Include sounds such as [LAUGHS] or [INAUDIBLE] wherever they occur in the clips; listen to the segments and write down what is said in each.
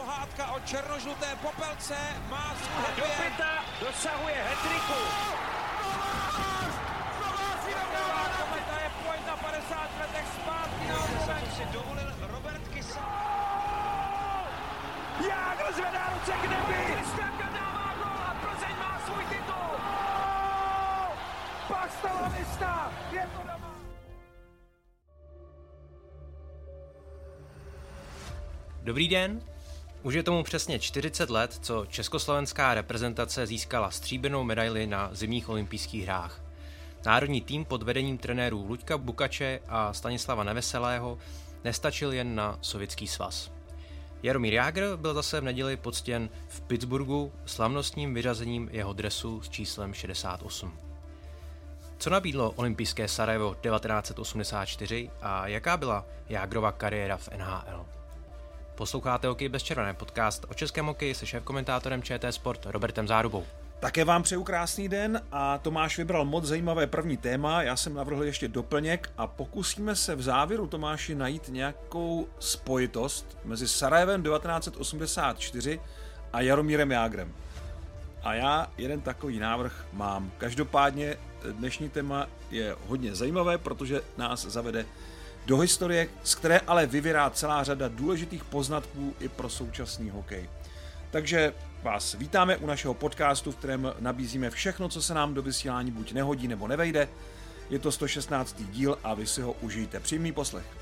pohádka o černožluté popelce má svůj Do pěta dosahuje hetriku. Kometa je pojď na 50 letech zpátky na si dovolil Robert Kysa. Jágr zvedá ruce k nebi! Kristianka dává gol a Plzeň má svůj titul. Pak stala lista! Je to doma! Dobrý den. Už je tomu přesně 40 let, co československá reprezentace získala stříbrnou medaili na zimních olympijských hrách. Národní tým pod vedením trenérů Luďka Bukače a Stanislava Neveselého nestačil jen na sovětský svaz. Jaromír Jágr byl zase v neděli poctěn v Pittsburghu slavnostním vyřazením jeho dresu s číslem 68. Co nabídlo olympijské Sarajevo 1984 a jaká byla Jágrova kariéra v NHL? Posloucháte Hokej bez červené podcast o českém hokeji se šéf-komentátorem ČT Sport Robertem Zárubou. Také vám přeju krásný den a Tomáš vybral moc zajímavé první téma, já jsem navrhl ještě doplněk a pokusíme se v závěru Tomáši najít nějakou spojitost mezi Sarajevem 1984 a Jaromírem Jágrem. A já jeden takový návrh mám. Každopádně dnešní téma je hodně zajímavé, protože nás zavede do historie, z které ale vyvírá celá řada důležitých poznatků i pro současný hokej. Takže vás vítáme u našeho podcastu, v kterém nabízíme všechno, co se nám do vysílání buď nehodí nebo nevejde. Je to 116. díl a vy si ho užijte. Příjemný poslech.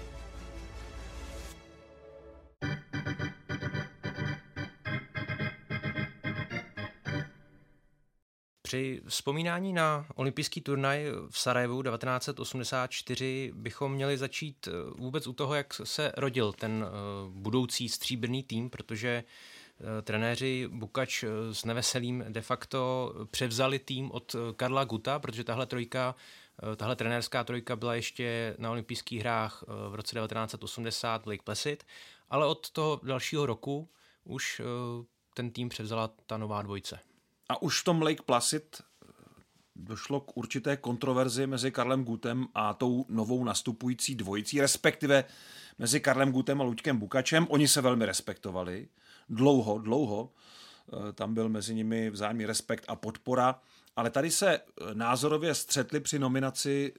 Při vzpomínání na olympijský turnaj v Sarajevu 1984 bychom měli začít eh, vůbec u toho, jak se rodil ten eh, budoucí stříbrný tým, protože eh, trenéři Bukač s Neveselým de facto převzali tým od Karla Guta, protože tahle trojka, tahle trenérská trojka byla ještě na olympijských hrách v roce 1980 Lake Placid, ale od toho dalšího roku už ten tým převzala ta nová dvojce. A už v tom Lake Placid došlo k určité kontroverzi mezi Karlem Gutem a tou novou nastupující dvojicí, respektive mezi Karlem Gutem a Luďkem Bukačem. Oni se velmi respektovali. Dlouho, dlouho. Tam byl mezi nimi vzájemný respekt a podpora. Ale tady se názorově střetli při nominaci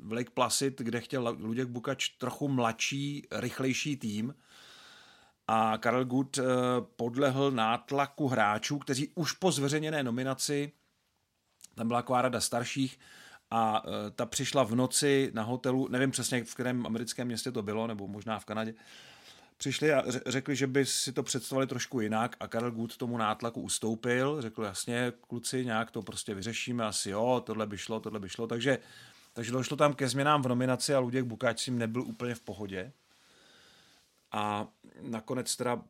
v Lake Placid, kde chtěl Luděk Bukač trochu mladší, rychlejší tým – a Karel Gut podlehl nátlaku hráčů, kteří už po zveřejněné nominaci, tam byla taková rada starších, a ta přišla v noci na hotelu, nevím přesně v kterém americkém městě to bylo, nebo možná v Kanadě, přišli a řekli, že by si to představili trošku jinak a Karel Gut tomu nátlaku ustoupil, řekl jasně, kluci, nějak to prostě vyřešíme, asi jo, tohle by šlo, tohle by šlo, takže, takže došlo tam ke změnám v nominaci a Luděk Bukáč si nebyl úplně v pohodě a nakonec teda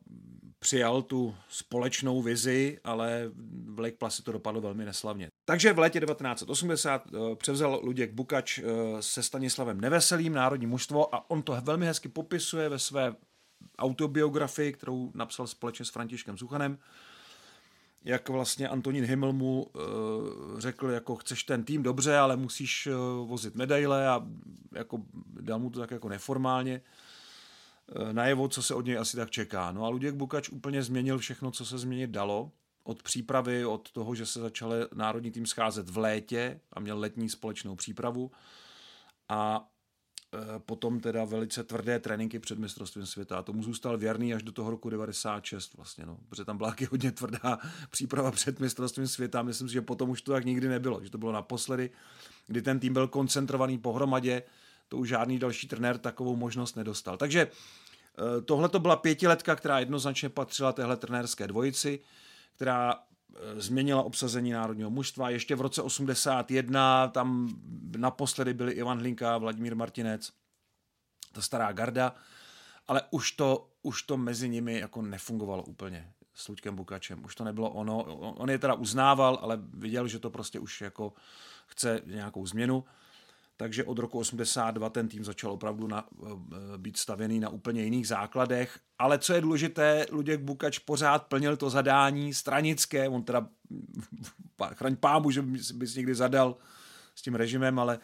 přijal tu společnou vizi, ale v Lake Placid to dopadlo velmi neslavně. Takže v létě 1980 převzal Luděk Bukač se Stanislavem Neveselým národní mužstvo a on to velmi hezky popisuje ve své autobiografii, kterou napsal společně s Františkem Suchanem, jak vlastně Antonín Himmel mu řekl, jako chceš ten tým dobře, ale musíš vozit medaile a jako dal mu to tak jako neformálně najevo, co se od něj asi tak čeká. No a Luděk Bukač úplně změnil všechno, co se změnit dalo. Od přípravy, od toho, že se začal národní tým scházet v létě a měl letní společnou přípravu. A potom teda velice tvrdé tréninky před mistrovstvím světa. A tomu zůstal věrný až do toho roku 96 vlastně, no. Protože tam byla hodně tvrdá [LAUGHS] příprava před mistrovstvím světa. Myslím si, že potom už to tak nikdy nebylo. Že to bylo naposledy, kdy ten tým byl koncentrovaný pohromadě, to už žádný další trenér takovou možnost nedostal. Takže tohle to byla pětiletka, která jednoznačně patřila téhle trenérské dvojici, která změnila obsazení národního mužstva. Ještě v roce 81 tam naposledy byli Ivan Hlinka Vladimír Martinec, ta stará garda, ale už to, už to mezi nimi jako nefungovalo úplně s Luďkem Bukačem. Už to nebylo ono. On je teda uznával, ale viděl, že to prostě už jako chce nějakou změnu takže od roku 82 ten tým začal opravdu na, být stavěný na úplně jiných základech. Ale co je důležité, Luděk Bukač pořád plnil to zadání stranické, on teda, [LAUGHS] chraň pámu, že bys někdy zadal s tím režimem, ale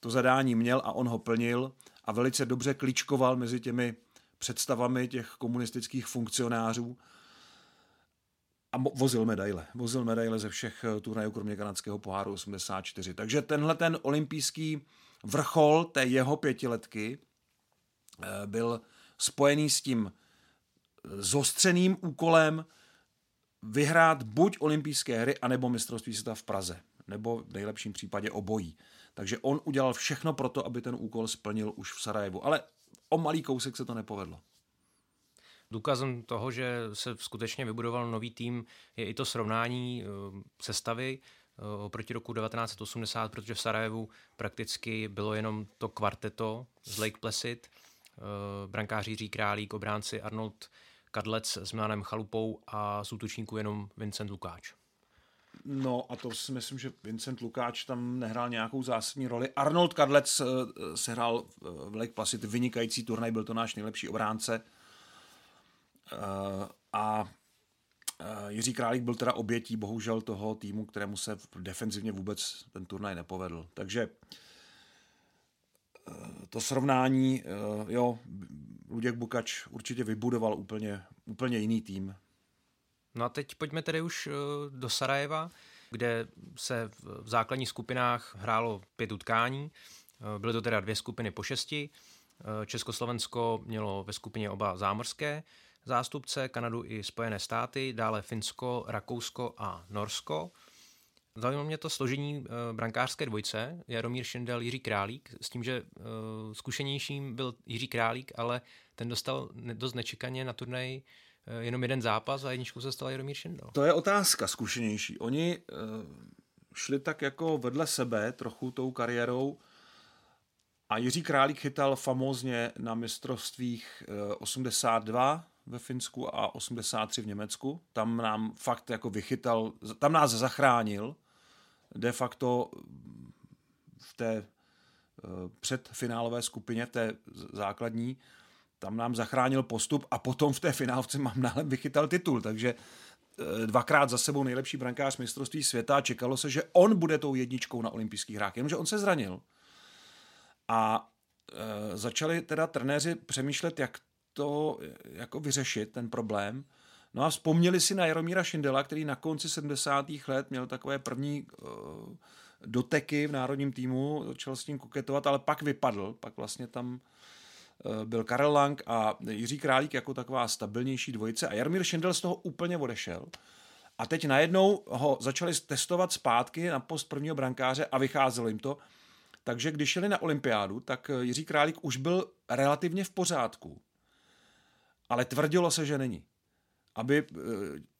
to zadání měl a on ho plnil a velice dobře kličkoval mezi těmi představami těch komunistických funkcionářů a vozil medaile. Vozil medaile ze všech eh, turnajů, kromě kanadského poháru 84. Takže tenhle ten olympijský vrchol té jeho pětiletky eh, byl spojený s tím zostřeným úkolem vyhrát buď olympijské hry, anebo mistrovství světa v Praze, nebo v nejlepším případě obojí. Takže on udělal všechno pro to, aby ten úkol splnil už v Sarajevu. Ale o malý kousek se to nepovedlo. Důkazem toho, že se skutečně vybudoval nový tým, je i to srovnání eh, sestavy eh, oproti roku 1980, protože v Sarajevu prakticky bylo jenom to kvarteto z Lake Placid, eh, brankáři Jiří Králík, obránci Arnold Kadlec s Milanem Chalupou a z útočníků jenom Vincent Lukáč. No a to si myslím, že Vincent Lukáč tam nehrál nějakou zásadní roli. Arnold Kadlec se hrál v Lake Placid vynikající turnaj, byl to náš nejlepší obránce. Eh, a eh, Jiří Králík byl teda obětí bohužel toho týmu, kterému se defenzivně vůbec ten turnaj nepovedl. Takže eh, to srovnání, jo, Luděk Bukač určitě vybudoval úplně, úplně jiný tým. No a teď pojďme tedy už do Sarajeva, kde se v základních skupinách hrálo pět utkání. Byly to teda dvě skupiny po šesti. Československo mělo ve skupině oba zámořské zástupce, Kanadu i Spojené státy, dále Finsko, Rakousko a Norsko. Zajímalo mě to složení eh, brankářské dvojce, Jaromír Šindel, Jiří Králík, s tím, že uh, zkušenějším byl Jiří Králík, ale ten dostal dost nečekaně na turnaj uh, jenom jeden zápas a jedničku se stal Jaromír Šindel. To je otázka zkušenější. Oni šli tak jako vedle sebe trochu tou kariérou a Jiří Králík chytal famózně na mistrovstvích 82, ve Finsku a 83 v Německu. Tam nám fakt jako vychytal, tam nás zachránil de facto v té eh, předfinálové skupině, v té základní, tam nám zachránil postup a potom v té finálce mám náhle vychytal titul, takže eh, dvakrát za sebou nejlepší brankář mistrovství světa a čekalo se, že on bude tou jedničkou na olympijských hrách, jenomže on se zranil. A e, začali teda trenéři přemýšlet, jak to jako vyřešit, ten problém. No a vzpomněli si na Jaromíra Šindela, který na konci 70. let měl takové první uh, doteky v národním týmu, začal s tím koketovat, ale pak vypadl, pak vlastně tam uh, byl Karel Lang a Jiří Králík jako taková stabilnější dvojice a Jaromír Šindel z toho úplně odešel. A teď najednou ho začali testovat zpátky na post prvního brankáře a vycházelo jim to. Takže když šli na olympiádu, tak Jiří Králík už byl relativně v pořádku ale tvrdilo se, že není. Aby eh,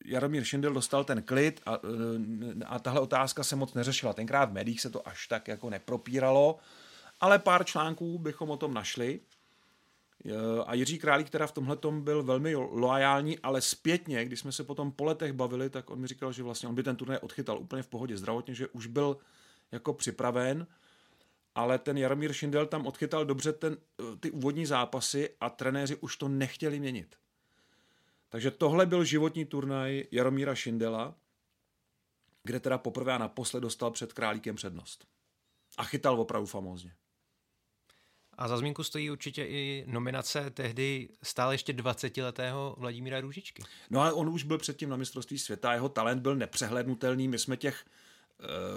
Jaromír Šindel dostal ten klid a, eh, a tahle otázka se moc neřešila. Tenkrát v médiích se to až tak jako nepropíralo, ale pár článků bychom o tom našli. Eh, a Jiří Králík teda v tomhle byl velmi loajální, ale zpětně, když jsme se potom po letech bavili, tak on mi říkal, že vlastně on by ten turnaj odchytal úplně v pohodě zdravotně, že už byl jako připraven ale ten Jaromír Šindel tam odchytal dobře ten, ty úvodní zápasy a trenéři už to nechtěli měnit. Takže tohle byl životní turnaj Jaromíra Šindela, kde teda poprvé a naposled dostal před Králíkem přednost. A chytal opravdu famózně. A za zmínku stojí určitě i nominace tehdy stále ještě 20-letého Vladimíra Růžičky. No ale on už byl předtím na mistrovství světa, jeho talent byl nepřehlednutelný. My jsme těch Eh,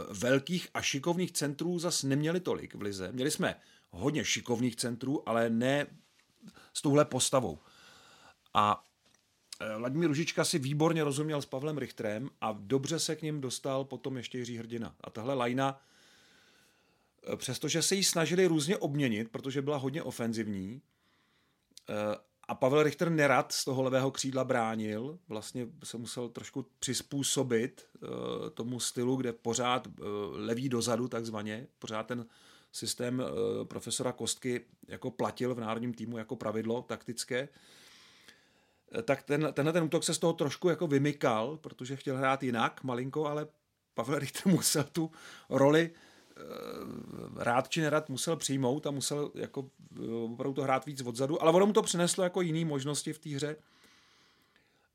velkých a šikovných centrů zas neměli tolik v Lize. Měli jsme hodně šikovných centrů, ale ne s touhle postavou. A eh, Vladimír Ružička si výborně rozuměl s Pavlem Richterem a dobře se k ním dostal potom ještě Jiří Hrdina. A tahle lajna, eh, přestože se jí snažili různě obměnit, protože byla hodně ofenzivní, a Pavel Richter nerad z toho levého křídla bránil, vlastně se musel trošku přizpůsobit uh, tomu stylu, kde pořád uh, levý dozadu takzvaně, pořád ten systém uh, profesora Kostky jako platil v národním týmu jako pravidlo taktické, tak ten, tenhle ten útok se z toho trošku jako vymykal, protože chtěl hrát jinak, malinko, ale Pavel Richter [LAUGHS] musel tu roli Eh, rád či nerad musel přijmout a musel jako eh, opravdu to hrát víc odzadu, ale ono mu to přineslo jako jiné možnosti v té hře.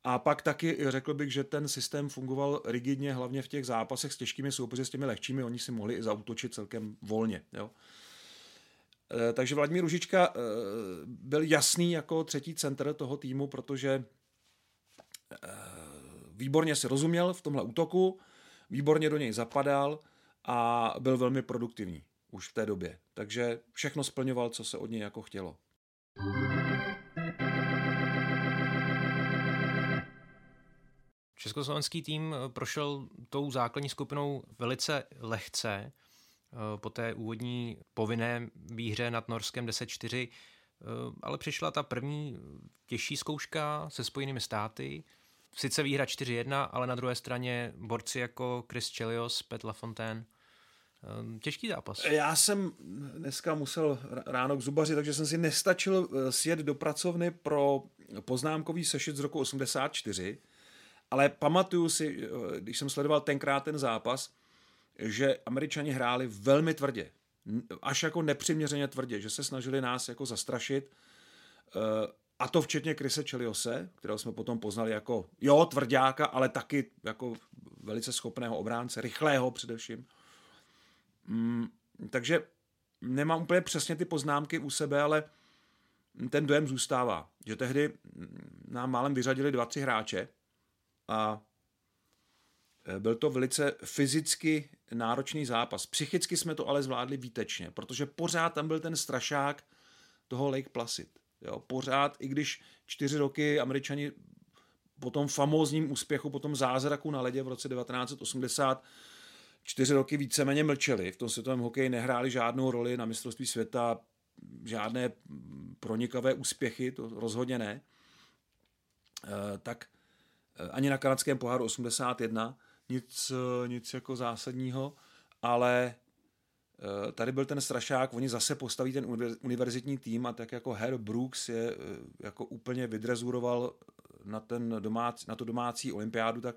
A pak taky řekl bych, že ten systém fungoval rigidně, hlavně v těch zápasech s těžkými soupeři, s těmi lehčími, oni si mohli i zautočit celkem volně. Jo. takže Vladimír Ružička byl jasný jako třetí center toho týmu, protože výborně si rozuměl v tomhle útoku, výborně do něj zapadal a byl velmi produktivní už v té době. Takže všechno splňoval, co se od něj jako chtělo. Československý tým eh, prošel tou základní skupinou velice lehce eh, po té úvodní povinné výhře nad Norskem 10-4, eh, ale přišla ta první těžší zkouška se Spojenými státy. Sice výhra 4-1, ale na druhé straně borci jako Chris Chelios, Pet LaFontaine. Těžký zápas. Já jsem dneska musel ráno k zubaři, takže jsem si nestačil sjet do pracovny pro poznámkový sešit z roku 84, ale pamatuju si, eh, když jsem sledoval tenkrát ten zápas, že američani hráli velmi tvrdě. Až jako nepřiměřeně tvrdě, že se snažili nás jako zastrašit. Eh, a to včetně Krise Čeliose, kterého jsme potom poznali jako, jo, tvrdáka, ale taky jako velice schopného obránce, rychlého především. Mm, takže nemám úplně přesně ty poznámky u sebe, ale ten dojem zůstává, že tehdy nám málem vyřadili dva, tři hráče, a e, byl to velice fyzicky náročný zápas. Psychicky jsme to ale zvládli výtečně, protože pořád tam byl ten strašák toho Lake Placid. Jo, pořád, i když čtyři roky američani po tom famózním úspěchu, po tom zázraku na ledě v roce 1980 čtyři roky víceméně mlčeli. V tom světovém hokeji nehráli žádnou roli na mistrovství světa, žádné pronikavé úspěchy, to rozhodně ne. E, tak Eh, ani na kanadském poháru 81, nic, eh, nic jako zásadního, ale eh, tady byl ten strašák, oni zase postaví ten univerzitní tým a tak jako Herr Brooks je jako úplně vydrezuroval na, ten domácí, na tu domácí olympiádu, tak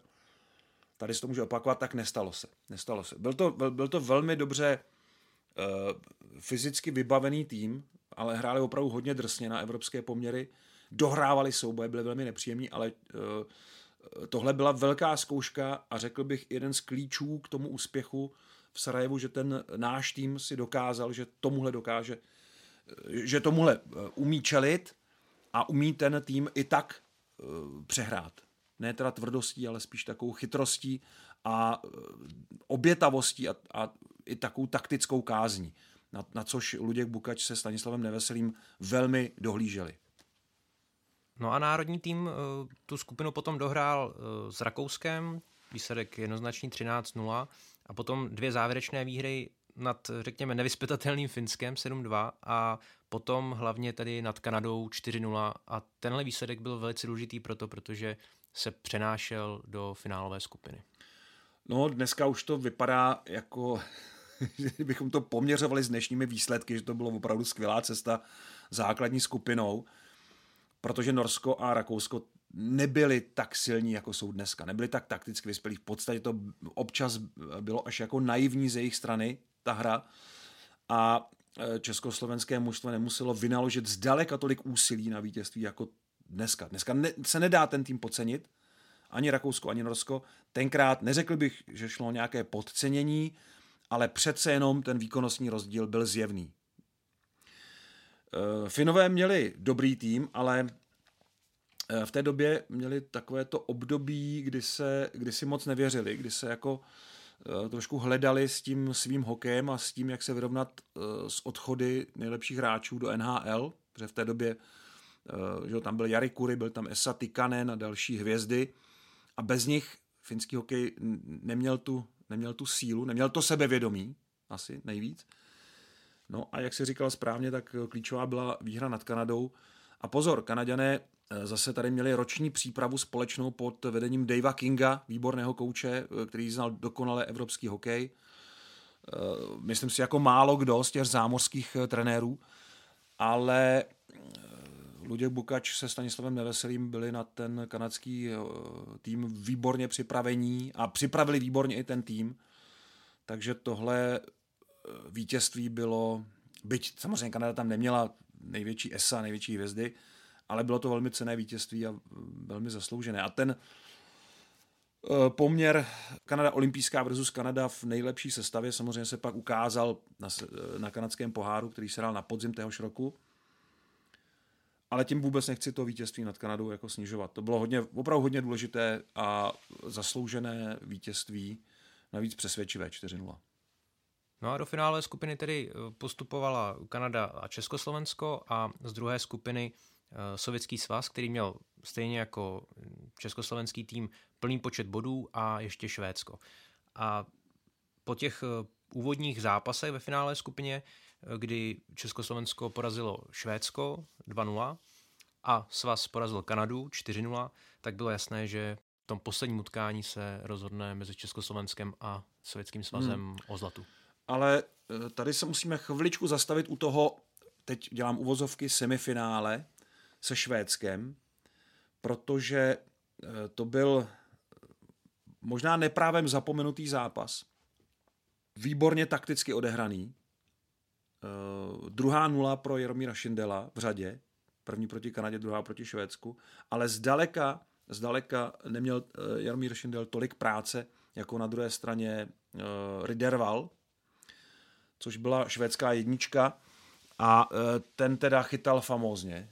tady se to může opakovat, tak nestalo se. Nestalo se. Byl to, byl, byl to velmi dobře uh, fyzicky vybavený tým, ale hráli opravdu hodně drsně na evropské poměry. Dohrávali souboje, byly velmi nepříjemní, ale uh, tohle byla velká zkouška a řekl bych jeden z klíčů k tomu úspěchu v Sarajevu, že ten náš tým si dokázal, že tomuhle dokáže, že tomuhle eh, umí čelit a umí ten tým i tak eh, přehrát. Ne teda tvrdostí, ale spíš takovou chytrostí a eh, obětavostí a, a i takovou taktickou kázní, na, na což Luděk Bukač se Stanislavem Neveselým velmi dohlíželi. No a národní tým uh, tu skupinu potom dohrál uh, s Rakouskem, výsledek jednoznačný 13-0 a potom dvě závěrečné výhry nad, řekněme, nevyspytatelným Finskem 7-2 a potom hlavně tady nad Kanadou 4-0 a tenhle výsledek byl velice důležitý proto, protože se přenášel do finálové skupiny. No, dneska už to vypadá jako, [LAUGHS] kdybychom to poměřovali s dnešními výsledky, že to bylo opravdu skvělá cesta základní skupinou protože Norsko a Rakousko nebyli tak silní, jako jsou dneska. Nebyli tak takticky vyspělí. V podstatě to občas bylo až jako naivní ze jejich strany, ta hra. A e, československé mužstvo nemuselo vynaložit zdaleka tolik úsilí na vítězství jako dneska. Dneska ne, se nedá ten tým podcenit, ani Rakousko, ani Norsko. Tenkrát neřekl bych, že šlo o nějaké podcenění, ale přece jenom ten výkonnostní rozdíl byl zjevný. Eh, Finové měli dobrý tým, ale eh, v té době měli takové to období, kdy, se, kdy si moc nevěřili, kdy se jako eh, trošku hledali s tím svým hokejem a s tím, jak se vyrovnat s odchody nejlepších hráčů do NHL, protože v té době že tam byl Jari Kuri, byl tam Esa Tikanen a další hvězdy a bez nich finský hokej neměl tu, neměl tu sílu, neměl to sebevědomí asi nejvíc. No a jak si říkal správně, tak klíčová byla výhra nad Kanadou. A pozor, Kanaďané eh, zase tady měli roční přípravu společnou pod vedením Davea Kinga, výborného kouče, eh, který znal dokonale evropský hokej. Eh, myslím si, jako málo kdo z těch zámořských trenérů, ale Luděk Bukač se Stanislavem Neveselým byli na ten kanadský tým výborně připravení a připravili výborně i ten tým. Takže tohle vítězství bylo, byť samozřejmě Kanada tam neměla největší ESA, největší hvězdy, ale bylo to velmi cené vítězství a velmi zasloužené. A ten, Eh, poměr Kanada olympijská versus Kanada v nejlepší sestavě samozřejmě se pak ukázal na, eh, na kanadském poháru, který se hrál na podzim téhož roku. Ale tím vůbec nechci to vítězství nad Kanadou jako snižovat. To bylo hodně, opravdu hodně důležité a zasloužené vítězství, navíc přesvědčivé 4-0. No a do finále skupiny tedy eh, postupovala Kanada a Československo a z druhé skupiny Sovětský svaz, který měl stejně jako československý tým plný počet bodů a ještě Švédsko. A po těch eh, úvodních zápasech ve finále skupině, eh, kdy Československo porazilo Švédsko 2-0 a Svaz porazil Kanadu 4-0, tak bylo jasné, že v tom posledním utkání se rozhodne mezi Československem a Sovětským svazem hmm. o zlatu. Ale eh, tady se musíme chviličku zastavit u toho, teď dělám uvozovky, semifinále se Švédskem, protože to byl možná neprávem zapomenutý zápas. Výborně takticky odehraný. Uh, druhá nula pro Jaromíra Šindela v řadě. První proti Kanadě, druhá proti Švédsku. Ale zdaleka, zdaleka neměl uh, Jaromír Šindel tolik práce, jako na druhé straně uh, Riderval, což byla švédská jednička. A uh, ten teda chytal famózně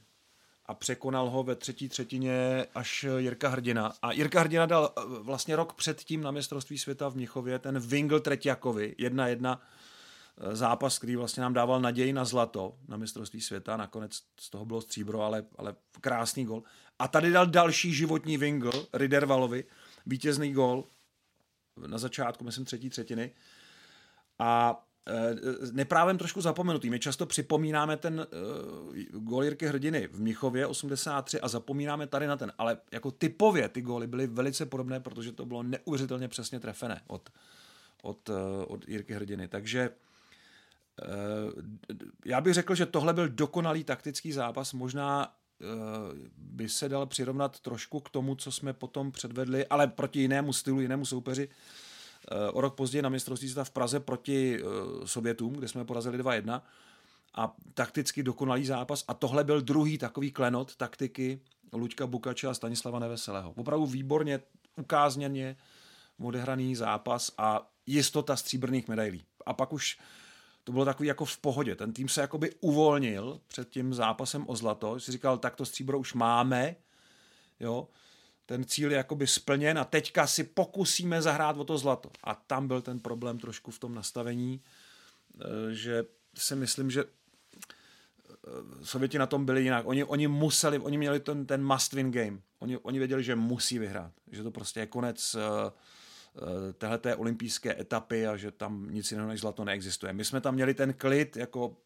a překonal ho ve třetí třetině až Jirka Hrdina. A Jirka Hrdina dal eh, vlastně rok předtím na mistrovství světa v Mnichově ten Vingl jedna eh, zápas, který vlastně nám dával naději na zlato na mistrovství světa, nakonec z toho bylo stříbro, ale, ale krásný gol. A tady dal další životní Vingl Ridervalovi, vítězný gol na začátku, myslím, třetí třetiny. A Eh, neprávem trošku zapomenutý. My často připomínáme ten uh, gól Jirky Hrdiny v Mnichově 83 a zapomínáme tady na ten, ale jako typově ty góly byly velice podobné, protože to bylo neuvěřitelně přesně trefené od, od, uh, od Jirky Hrdiny. Takže já bych řekl, že tohle byl dokonalý taktický zápas, možná by se dal přirovnat trošku k tomu, co jsme potom předvedli, ale proti jinému stylu, jinému soupeři Eh, o rok později na mistrovství světa v Praze proti eh, Sovětům, kde jsme porazili 2-1 a takticky dokonalý zápas a tohle byl druhý takový klenot taktiky Luďka Bukače a Stanislava Neveselého. Opravdu výborně, ukázněně odehraný zápas a jistota stříbrných medailí. A pak už to bylo takový jako v pohodě. Ten tým se jakoby uvolnil před tím zápasem o zlato. Si říkal, tak to stříbro už máme, jo ten cíl je jakoby splněn a teďka si pokusíme zahrát o to zlato. A tam byl ten problém trošku v tom nastavení, eh, že si myslím, že eh, Sověti na tom byli jinak. Oni, oni museli, oni měli ten, ten must win game. Oni, oni věděli, že musí vyhrát. Že to prostě je konec uh, téhleté olympijské etapy a že tam nic jiného než zlato neexistuje. My jsme tam měli ten klid, jako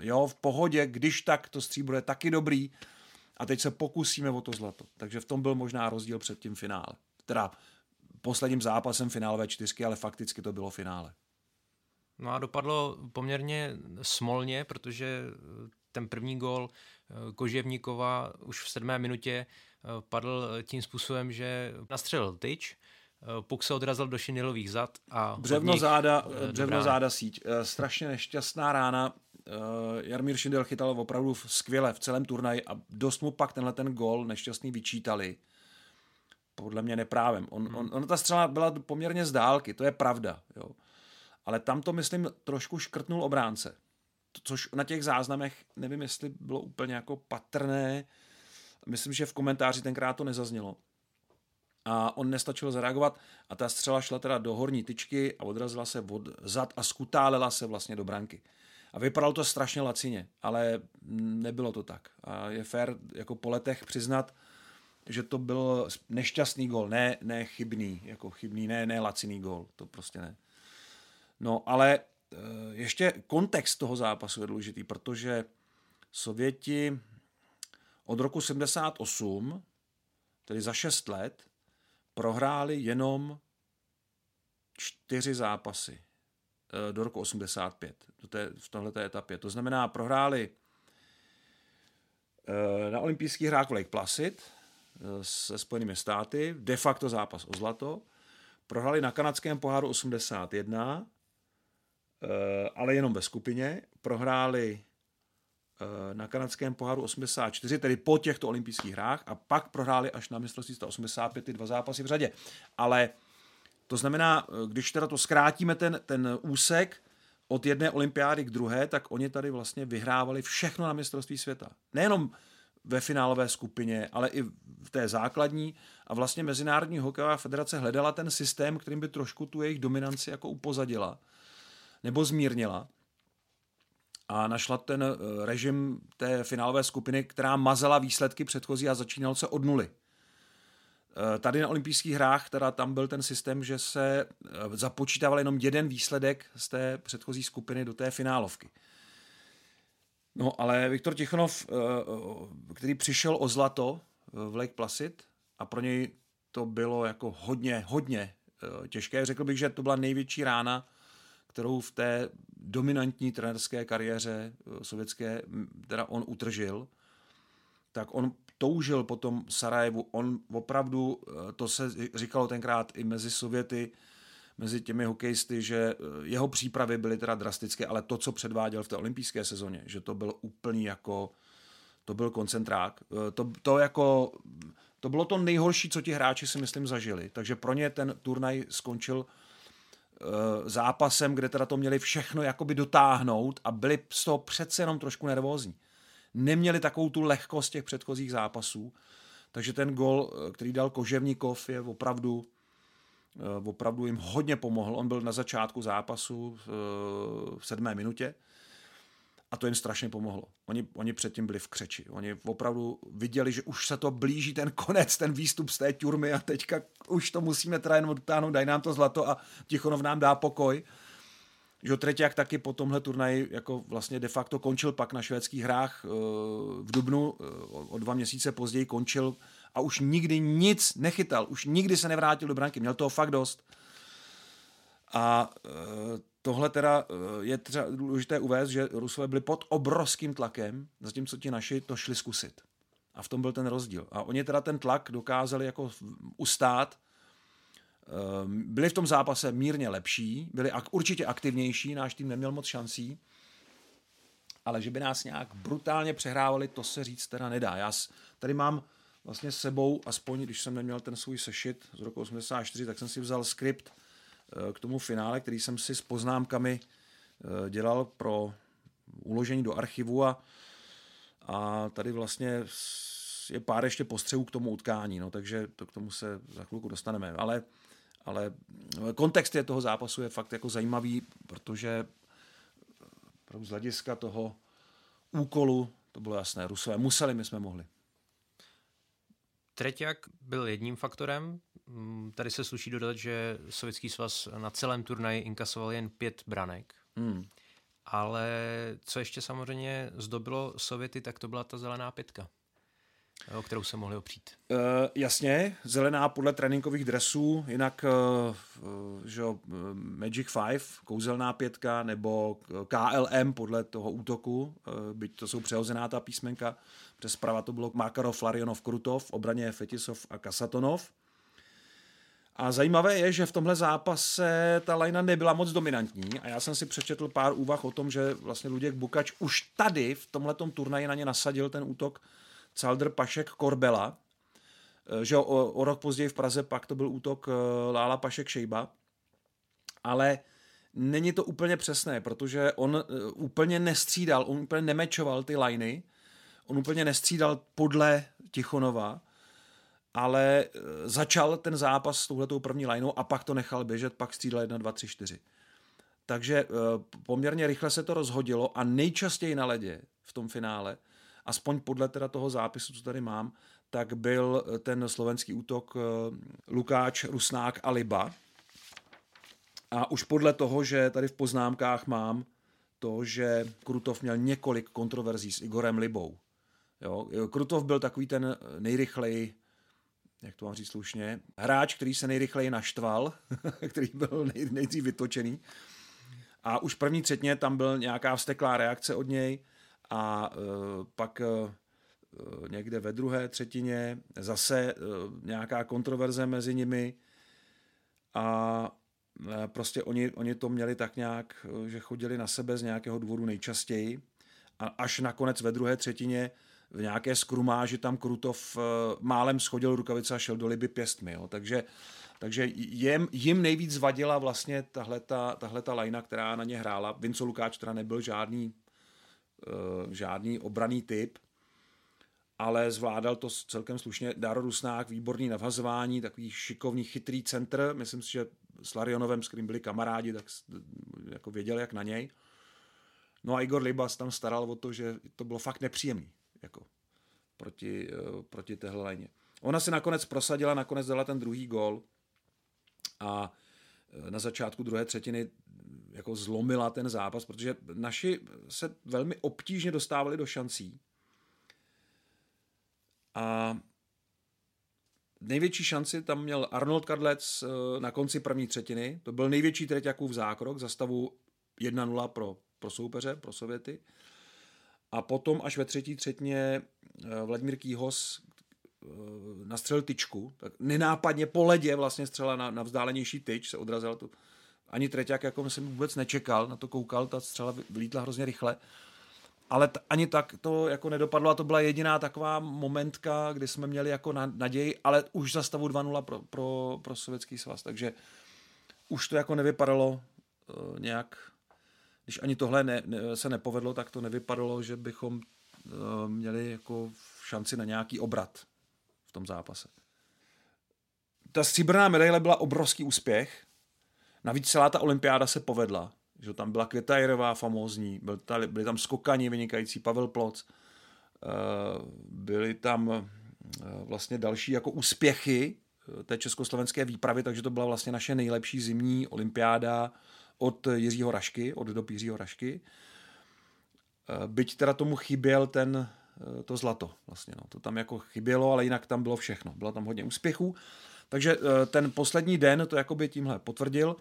jo, v pohodě, když tak to stříbro je taky dobrý, a teď se pokusíme o to zlato. Takže v tom byl možná rozdíl před tím finále. Teda posledním zápasem finálové čtyřky, ale fakticky to bylo finále. No a dopadlo poměrně smolně, protože ten první gol eh, Koževníkova už v sedmé minutě eh, padl tím způsobem, že nastřelil tyč, eh, puk se odrazil do šinilových zad a... Břevno záda, břevno záda síť. Strašně nešťastná rána uh, Jarmír Šindel chytal opravdu skvěle v celém turnaji a dost mu pak tenhle ten gol nešťastný vyčítali. Podle mě neprávem. On, hmm. on, on, ta střela byla poměrně z dálky, to je pravda. Jo. Ale tam to, myslím, trošku škrtnul obránce. Což na těch záznamech, nevím, jestli bylo úplně jako patrné. Myslím, že v komentáři tenkrát to nezaznělo. A on nestačil zareagovat a ta střela šla teda do horní tyčky a odrazila se od zad a skutálela se vlastně do branky. A vypadalo to strašně lacině, ale nebylo to tak. A je fér jako po letech přiznat, že to byl nešťastný gol, ne, ne chybný, jako chybný, ne, ne laciný gol, to prostě ne. No, ale eh, ještě kontext toho zápasu je důležitý, protože Sověti od roku 78, tedy za 6 let, prohráli jenom čtyři zápasy. Eh, do roku 85, do té, v této etapě. To znamená, prohráli eh, na olympijských hrách Lake Placid eh, se Spojenými státy, de facto zápas o zlato, prohráli na kanadském poháru 81, ale jenom ve skupině, prohráli na kanadském poháru 84, tedy po těchto olympijských hrách a pak prohráli až na mistrovství 85 ty dva zápasy v řadě. Ale to znamená, když teda to zkrátíme ten, ten úsek od jedné olympiády k druhé, tak oni tady vlastně vyhrávali všechno na mistrovství světa. Nejenom ve finálové skupině, ale i v té základní. A vlastně Mezinárodní hokejová federace hledala ten systém, kterým by trošku tu jejich dominanci jako upozadila nebo zmírnila. A našla ten eh, režim té finálové skupiny, která mazala výsledky předchozí a začínal se od nuly. Eh, tady na olympijských hrách teda tam byl ten systém, že se eh, započítával jenom jeden výsledek z té předchozí skupiny do té finálovky. No ale Viktor Tichonov, který přišel o zlato v Lake Placid a pro něj to bylo jako hodně, hodně těžké. Řekl bych, že to byla největší rána, kterou v té dominantní trenerské kariéře sovětské teda on utržil. Tak on toužil po tom Sarajevu. On opravdu, eh, to se říkalo tenkrát i mezi Sověty, mezi těmi hokejisty, že eh, jeho přípravy byly teda drastické, ale to, co předváděl v té olympijské sezóně, že to byl úplný jako, to byl koncentrák. Eh, to, to jako, to bylo to nejhorší, co ti hráči si myslím zažili. Takže pro ně ten turnaj skončil zápasem, kde teda to měli všechno jakoby dotáhnout a byli z toho přece jenom trošku nervózní neměli takovou tu lehkost těch předchozích zápasů. Takže ten gol, eh, který dal Koževníkov, je opravdu, eh, opravdu jim hodně pomohl. On byl na začátku zápasu v sedmé minutě a to jim strašně pomohlo. Oni, oni předtím byli v křeči. Oni opravdu viděli, že už se to blíží ten konec, ten výstup z té turmy a teďka už to musíme teda jenom dotáhnout, daj nám to zlato a Tichonov nám dá pokoj že Treťák taky po tomhle turnaji jako vlastně de facto končil pak na švédských hrách eh, v Dubnu, eh, o dva měsíce později končil a už nikdy nic nechytal, už nikdy se nevrátil do branky, měl toho fakt dost. A eh, tohle teda je třeba důležité uvést, že Rusové byli pod obrovským tlakem, zatímco ti naši to šli zkusit. A v tom byl ten rozdíl. A oni teda ten tlak dokázali jako ustát Ehm, byli v tom zápase mírně lepší, byli určitě aktivnější, náš tým neměl moc šancí, ale že by nás nějak brutálně přehrávali, to se říct teda nedá. Já tady mám vlastně sebou, aspoň když jsem neměl ten svůj sešit z roku 84, tak jsem si vzal skript eh, k tomu finále, který jsem si s poznámkami eh, dělal pro uložení do archivu a, a tady vlastně je pár ještě postřehů k tomu utkání, no, takže to k tomu se za chvilku dostaneme. Ale ale kontext je toho zápasu je fakt jako zajímavý, protože z hlediska toho úkolu to bylo jasné. Rusové museli, my jsme mohli. Treťák byl jedním faktorem. Mm, tady se sluší dodat, že Sovětský svaz na celém turnaji inkasoval jen pět branek. Hmm. Ale co ještě samozřejmě zdobilo Sověty, tak to byla ta zelená pětka o kterou se mohli opřít. Uh, jasně, zelená podle tréninkových dresů, jinak uh, že Magic 5, kouzelná pětka, nebo KLM podle toho útoku, uh, byť to jsou přehozená ta písmenka, přes prava to bylo Makarov, Larionov, Krutov, obraně Fetisov a Kasatonov. A zajímavé je, že v tomhle zápase ta lajna nebyla moc dominantní a já jsem si přečetl pár úvah o tom, že vlastně Luděk Bukač už tady v tomhletom turnaji na ně nasadil ten útok Caldr Pašek Korbela, eh, že o, o rok později v Praze pak to byl útok eh, Lála Pašek Šejba, ale není to úplně přesné, protože on eh, úplně nestřídal, on úplně nemečoval ty liny, on úplně nestřídal podle Tichonova, ale začal ten zápas s touhletou první lineou a pak to nechal běžet, pak střídal 1, 2, 3, 4. Takže poměrně rychle se to rozhodilo a nejčastěji na ledě v tom finále aspoň podle teda toho zápisu, co tady mám, tak byl ten slovenský útok eh, Lukáč, Rusnák a Liba. A už podle toho, že tady v poznámkách mám to, že Krutov měl několik kontroverzí s Igorem Libou. Jo? Krutov byl takový ten nejrychleji, jak to mám říct slušně, hráč, který se nejrychleji naštval, [LAUGHS] který byl nej, nejdřív vytočený. A už první třetně tam byl nějaká vsteklá reakce od něj a e, pak e, někde ve druhé třetině zase e, nějaká kontroverze mezi nimi a prostě oni, oni to měli tak nějak, že chodili na sebe z nějakého důvodu nejčastěji A až nakonec ve druhé třetině v nějaké skrumáži tam Krutov uh, málem schodil rukavice a šel do liby pěstmi. Jo. Takže, takže jim, jim nejvíc vadila vlastně tahle ta lajna, která na ně hrála. Vinco Lukáč teda nebyl žádný, uh, žádný obraný typ, ale zvládal to celkem slušně. Daro Rusnák, výborný navhazování, takový šikovný, chytrý centr. Myslím si, že s Larionovem, s kterým byli kamarádi, tak jako věděl, jak na něj. No a Igor Libas tam staral o to, že to bylo fakt nepříjemný jako proti, uh, proti téhle léně. Ona si nakonec prosadila, nakonec dala ten druhý gol a eh, na začátku druhé třetiny jako zlomila ten zápas, protože naši se velmi obtížně dostávali do šancí. A největší šanci tam měl Arnold Kadlec eh, na konci první třetiny. To byl největší Treťakův zákrok za stavu 1-0 pro, pro soupeře, pro Sověty. A potom až ve třetí třetině eh, Vladimír Kýhos eh, nastřelil tyčku, tak nenápadně po ledě vlastně střela na, na vzdálenější tyč, se odrazil tu. Ani Treťák jako jsem vůbec nečekal, na to koukal, ta střela vylítla hrozně rychle. Ale t- ani tak to jako nedopadlo a to byla jediná taková momentka, kdy jsme měli jako naději, ale už za stavu 2-0 pro, pro, pro sovětský svaz, takže už to jako nevypadalo uh, nějak když ani tohle ne, ne, se nepovedlo, tak to nevypadalo, že bychom uh, měli jako šanci na nějaký obrat v tom zápase. Ta stříbrná medaile byla obrovský úspěch. Navíc celá ta olympiáda se povedla. Že tam byla Květajerová famózní, byl tady, byli tam skokani vynikající Pavel Ploc, uh, byly tam uh, vlastně další jako úspěchy té československé výpravy, takže to byla vlastně naše nejlepší zimní olympiáda od Jiřího Rašky, od dob Jiřího Rašky. Eh, byť teda tomu chyběl ten, eh, to zlato vlastně, no. to tam jako chybělo, ale jinak tam bylo všechno. Bylo tam hodně úspěchů. Takže eh, ten poslední den to jakoby tímhle potvrdil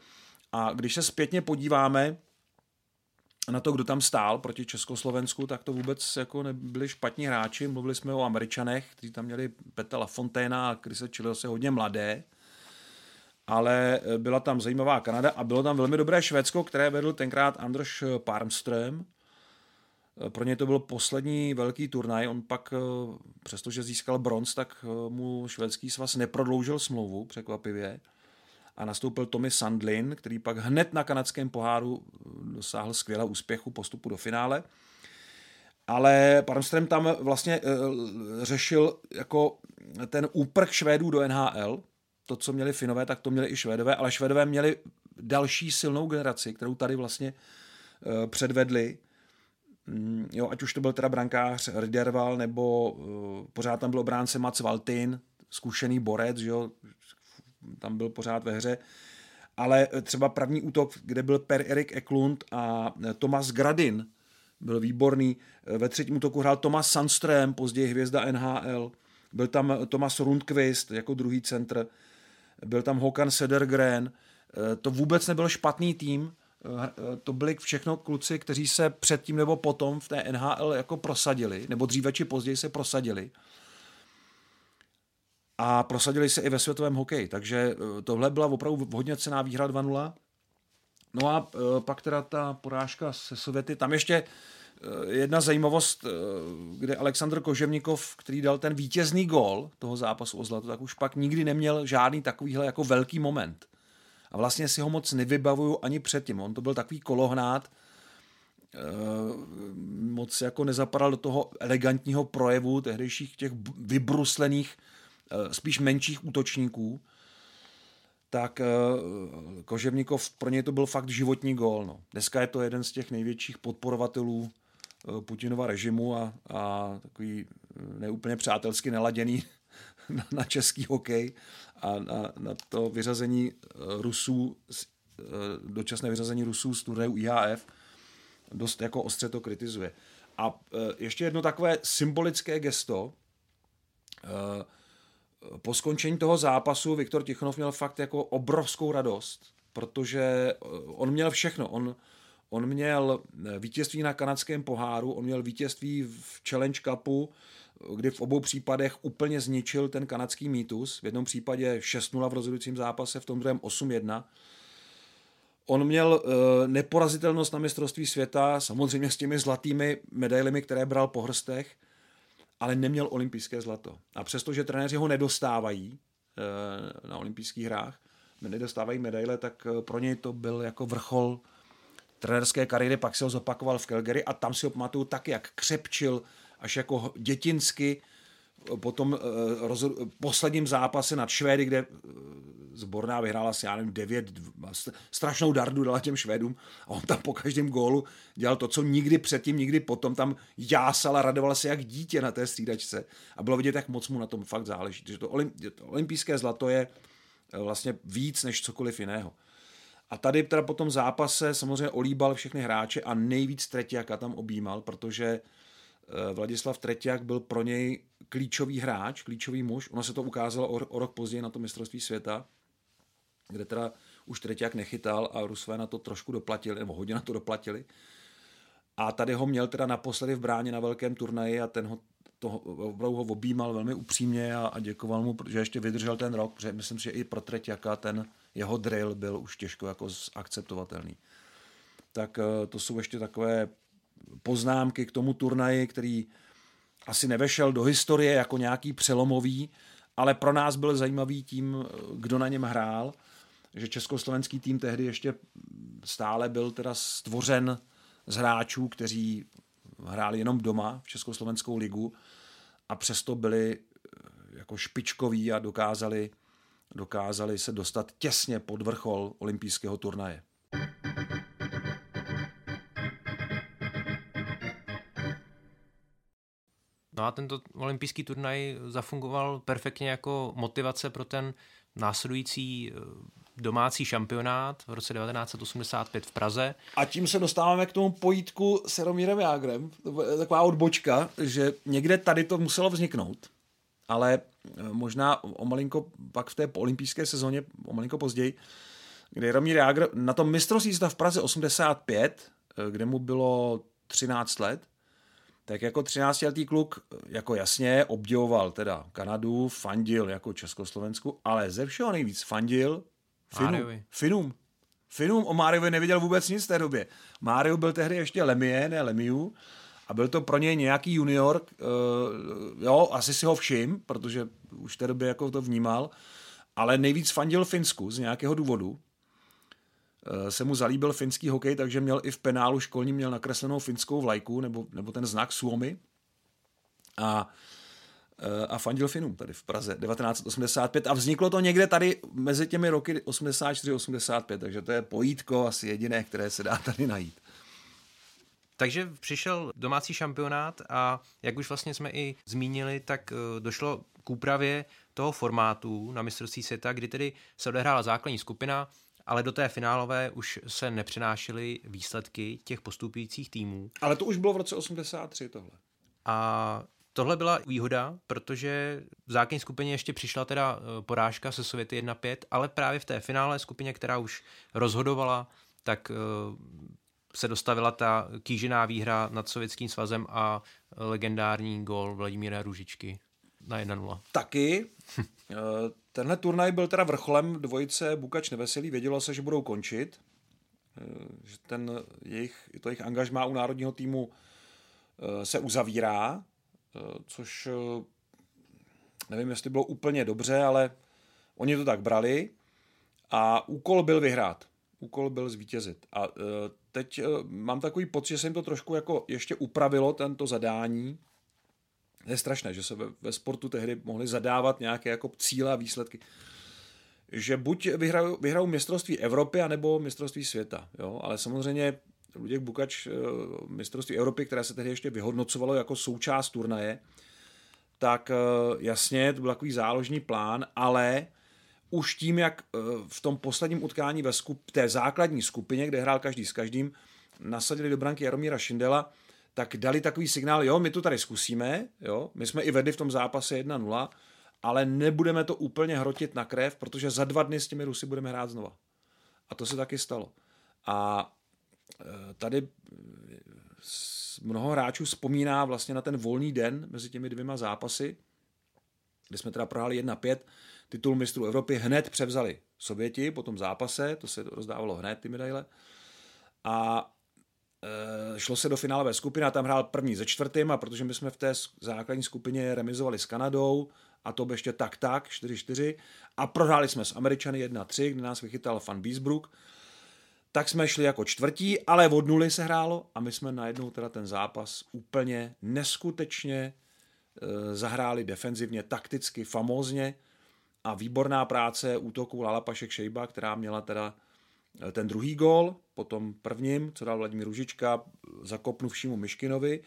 a když se zpětně podíváme na to, kdo tam stál proti Československu, tak to vůbec jako nebyli špatní hráči. Mluvili jsme o Američanech, kteří tam měli Petra Lafonténa a Krise se hodně mladé ale eh, byla tam zajímavá Kanada a bylo tam velmi dobré Švédsko, které vedl tenkrát Anders Parmström. Eh, pro ně to byl poslední velký turnaj, on pak, eh, přestože získal bronz, tak mu švédský svaz neprodloužil smlouvu, překvapivě. A nastoupil Tommy Sandlin, který pak hned na kanadském poháru dosáhl skvělého úspěchu postupu do finále. Ale Parmström tam vlastně řešil jako ten úprch Švédů do NHL, to, co měli Finové, tak to měli i Švédové, ale Švédové měli další silnou generaci, kterou tady vlastně uh, předvedli. Mm, jo, ať už to byl teda brankář Riderval, nebo uh, pořád tam byl obránce Mats Valtin, zkušený borec, jo, tam byl pořád ve hře. Ale eh, třeba první útok, kde byl Per Erik Eklund a Tomas Gradin, byl výborný. Ve třetím útoku hrál Tomas Sandström, později hvězda NHL. Byl tam Tomas Rundqvist jako druhý centr byl tam Håkan Sedergren, eh, to vůbec nebyl špatný tým, eh, eh, to byli všechno kluci, kteří se předtím nebo potom v té NHL jako prosadili, nebo dříve či později se prosadili. A prosadili se i ve světovém hokeji, takže tohle byla opravdu hodně cená výhra 2-0. No a pak teda ta porážka se Sověty, tam ještě jedna zajímavost, eh, kde Aleksandr Kožemnikov, který dal ten vítězný gol toho zápasu o zlato, tak už pak nikdy neměl žádný takovýhle jako velký moment. A vlastně si ho moc nevybavuju ani předtím. On to byl takový kolohnát, eh, moc jako nezapadal do toho elegantního projevu tehdejších těch vybruslených, spíš menších útočníků, tak Koževnikov, pro něj to byl fakt životní gól. No. Dneska je to jeden z těch největších podporovatelů Eh, Putinova režimu a, a takový eh, neúplně přátelsky neladěný [LAUGHS] na, na český hokej a na, na to vyřazení eh, Rusů, dočasné vyřazení Rusů z turnaje IHF, dost jako ostře to kritizuje. A ještě jedno takové symbolické gesto. Po skončení toho zápasu Viktor Tichnov měl fakt jako obrovskou radost, protože on měl všechno. On, On měl eh, vítězství na kanadském poháru, on měl vítězství v Challenge Cupu, kdy v obou případech úplně zničil ten kanadský mýtus. V jednom případě 6-0 v rozhodujícím zápase, v tom druhém 8-1. On měl uh, neporazitelnost na mistrovství světa, samozřejmě s těmi zlatými medailemi, které bral po hrstech, ale neměl olympijské zlato. A přestože trenéři ho nedostávají uh, na olympijských hrách, nedostávají medaile, tak pro něj to byl jako vrchol trenérské kariéry, pak se ho zopakoval v Calgary a tam si ho pamatuju tak, jak křepčil až jako dětinsky po tom uh, posledním zápase nad Švédy, kde zborná vyhrála si, já nevím, 9, strašnou dardu dala těm Švédům a on tam po každém gólu dělal to, co nikdy předtím, nikdy potom tam jásal a radoval se jak dítě na té střídačce a bylo vidět, jak moc mu na tom fakt záleží. Takže to, to olympijské zlato je eh, vlastně víc než cokoliv jiného. A tady teda po tom zápase samozřejmě olíbal všechny hráče a nejvíc Tretiaka tam objímal, protože eh, Vladislav Tretiak byl pro něj klíčový hráč, klíčový muž. Ono se to ukázalo o, rok později na to mistrovství světa kde teda už Treťák nechytal a Rusové na to trošku doplatili, nebo hodně na to doplatili. A tady ho měl teda naposledy v bráně na velkém turnaji a ten ho, to, opravdu ho objímal velmi upřímně a, a děkoval mu, protože ještě vydržel ten rok, protože myslím že i pro Treťaka ten jeho drill byl už těžko jako akceptovatelný. Tak eh, to jsou ještě takové poznámky k tomu turnaji, který asi nevešel do historie jako nějaký přelomový, ale pro nás byl zajímavý tím, eh, kdo na něm hrál – že československý tým tehdy ještě stále byl teda stvořen z hráčů, kteří hráli jenom doma v Československou ligu a přesto byli eh, jako špičkoví a dokázali, dokázali se dostat těsně pod vrchol olympijského turnaje. No a tento olympijský turnaj zafungoval perfektně jako motivace pro ten následující eh, domácí šampionát v roce 1985 v Praze. A tím se dostáváme k tomu pojítku s Jaromírem Jágrem. Taková odbočka, že někde tady to muselo vzniknout, ale možná o malinko pak v té olympijské sezóně, o malinko později, kde Jaromír Jágr na tom mistrovství v Praze 85, eh, kde mu bylo 13 let, tak jako 13-letý kluk jako jasně obdivoval teda Kanadu, fandil jako Československu, ale ze všeho nejvíc fandil Finum. Finum. Finum o Máriovi nevěděl vůbec nic v té době. Mário byl tehdy ještě Lemie, ne Lemiu, a byl to pro něj nějaký junior, uh, jo, asi si ho všim, protože už v té době jako to vnímal, ale nejvíc fandil Finsku z nějakého důvodu. Uh, se mu zalíbil finský hokej, takže měl i v penálu školní měl nakreslenou finskou vlajku, nebo, nebo ten znak Suomi. A Eh, a fandil Finům tady v Praze 1985 a vzniklo to někde tady mezi těmi roky 84 85, takže to je pojítko asi jediné, které se dá tady najít. Takže přišel domácí šampionát a jak už vlastně jsme i zmínili, tak eh, došlo k úpravě toho formátu na mistrovství světa, kdy tedy se odehrála základní skupina, ale do té finálové už se nepřenášely výsledky těch postupujících týmů. Ale to už bylo v roce 83 tohle. A Tohle byla výhoda, protože v základní skupině ještě přišla teda eh, porážka se Sověty 1-5, ale právě v té finále skupině, která už rozhodovala, tak eh, se dostavila ta kýžená výhra nad Sovětským svazem a legendární gol Vladimíra Růžičky na 1-0. Taky. [LAUGHS] Eh, tenhle turnaj byl teda vrcholem dvojice Bukač Neveselý. Vědělo se, že budou končit, že ten jejich, to jejich angažmá u národního týmu se uzavírá Eh, což eh, nevím, jestli bylo úplně dobře, ale oni to tak brali a úkol byl vyhrát. Úkol byl zvítězit. A eh, teď mám takový pocit, že se jim to trošku jako ještě upravilo, tento zadání. Je strašné, že se ve, ve sportu tehdy mohli zadávat nějaké jako cíle a výsledky. Že buď vyhrajou, vyhrajou mistrovství Evropy, anebo mistrovství světa. Jo? Ale samozřejmě Luděk Bukač, eh, mistrovství Evropy, které se tehdy ještě vyhodnocovalo jako součást turnaje, tak eh, jasně, to byl takový záložní plán, ale už tím, jak eh, v tom posledním utkání ve skup, té základní skupině, kde hrál každý s každým, nasadili do branky Jaromíra Šindela, tak dali takový signál, jo, my to tady zkusíme, jo, my jsme i vedli v tom zápase 1-0, ale nebudeme to úplně hrotit na krev, protože za dva dny s těmi Rusy budeme hrát znova. A to se taky stalo. A Eh, tady eh, mnoho hráčů vzpomíná vlastně na ten volný den mezi těmi dvěma zápasy, kde jsme teda prohráli 1-5, titul mistrů Evropy hned převzali Sověti po tom zápase, to se rozdávalo hned ty medaile. A šlo se do finálové skupiny a tam hrál první ze čtvrtým a protože my jsme v té základní skupině remizovali s Kanadou a to ještě tak tak, 4-4 a prohráli jsme s Američany 1-3, kde nás vychytal Van Biesbrook, tak jsme šli jako čtvrtí, ale od nuly se hrálo a my jsme najednou teda ten zápas úplně neskutečně e, zahráli defenzivně, takticky, famózně a výborná práce útoku Lala Pašek Šejba, která měla teda eh, ten druhý gól, potom prvním, co dal Vladimír Ružička, zakopnuvšímu Myškinovi.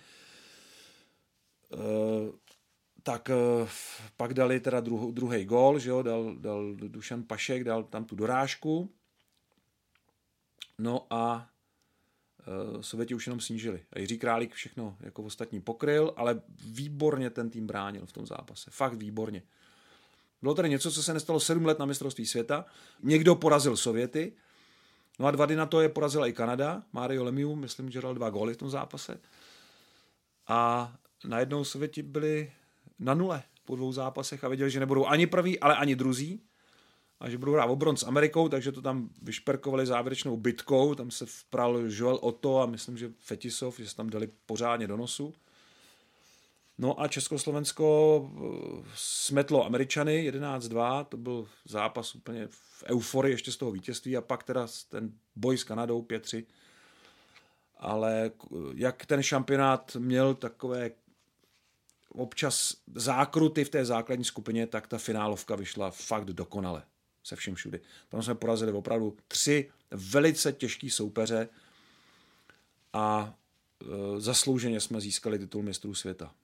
Eh, tak eh, pak dali teda druhý gól, že jo, dal, dal Dušan Pašek, dal tam tu dorážku. No a Sověti už jenom snížili. A Jiří Králík všechno jako ostatní pokryl, ale výborně ten tým bránil v tom zápase. Fakt výborně. Bylo tady něco, co se nestalo sedm let na mistrovství světa. Někdo porazil Sověty, no a dva dny na to je porazila i Kanada. Mario Lemieux, myslím, že dal dva góly v tom zápase. A najednou Sověti byli na nule po dvou zápasech a věděli, že nebudou ani první, ale ani druzí a že budou hrát o bronz s Amerikou, takže to tam vyšperkovali závěrečnou bitkou, tam se vpral Joel Otto a myslím, že Fetisov, že se tam dali pořádně do nosu. No a Československo eh, smetlo Američany 11-2, to byl zápas úplně v euforii ještě z toho vítězství a pak teda ten boj s Kanadou 5-3. Ale jak ten šampionát měl takové občas zákruty v té základní skupině, tak ta finálovka vyšla fakt dokonale se vším všudy. Tam jsme porazili opravdu tři velice těžký soupeře a e, zaslouženě jsme získali titul mistrů světa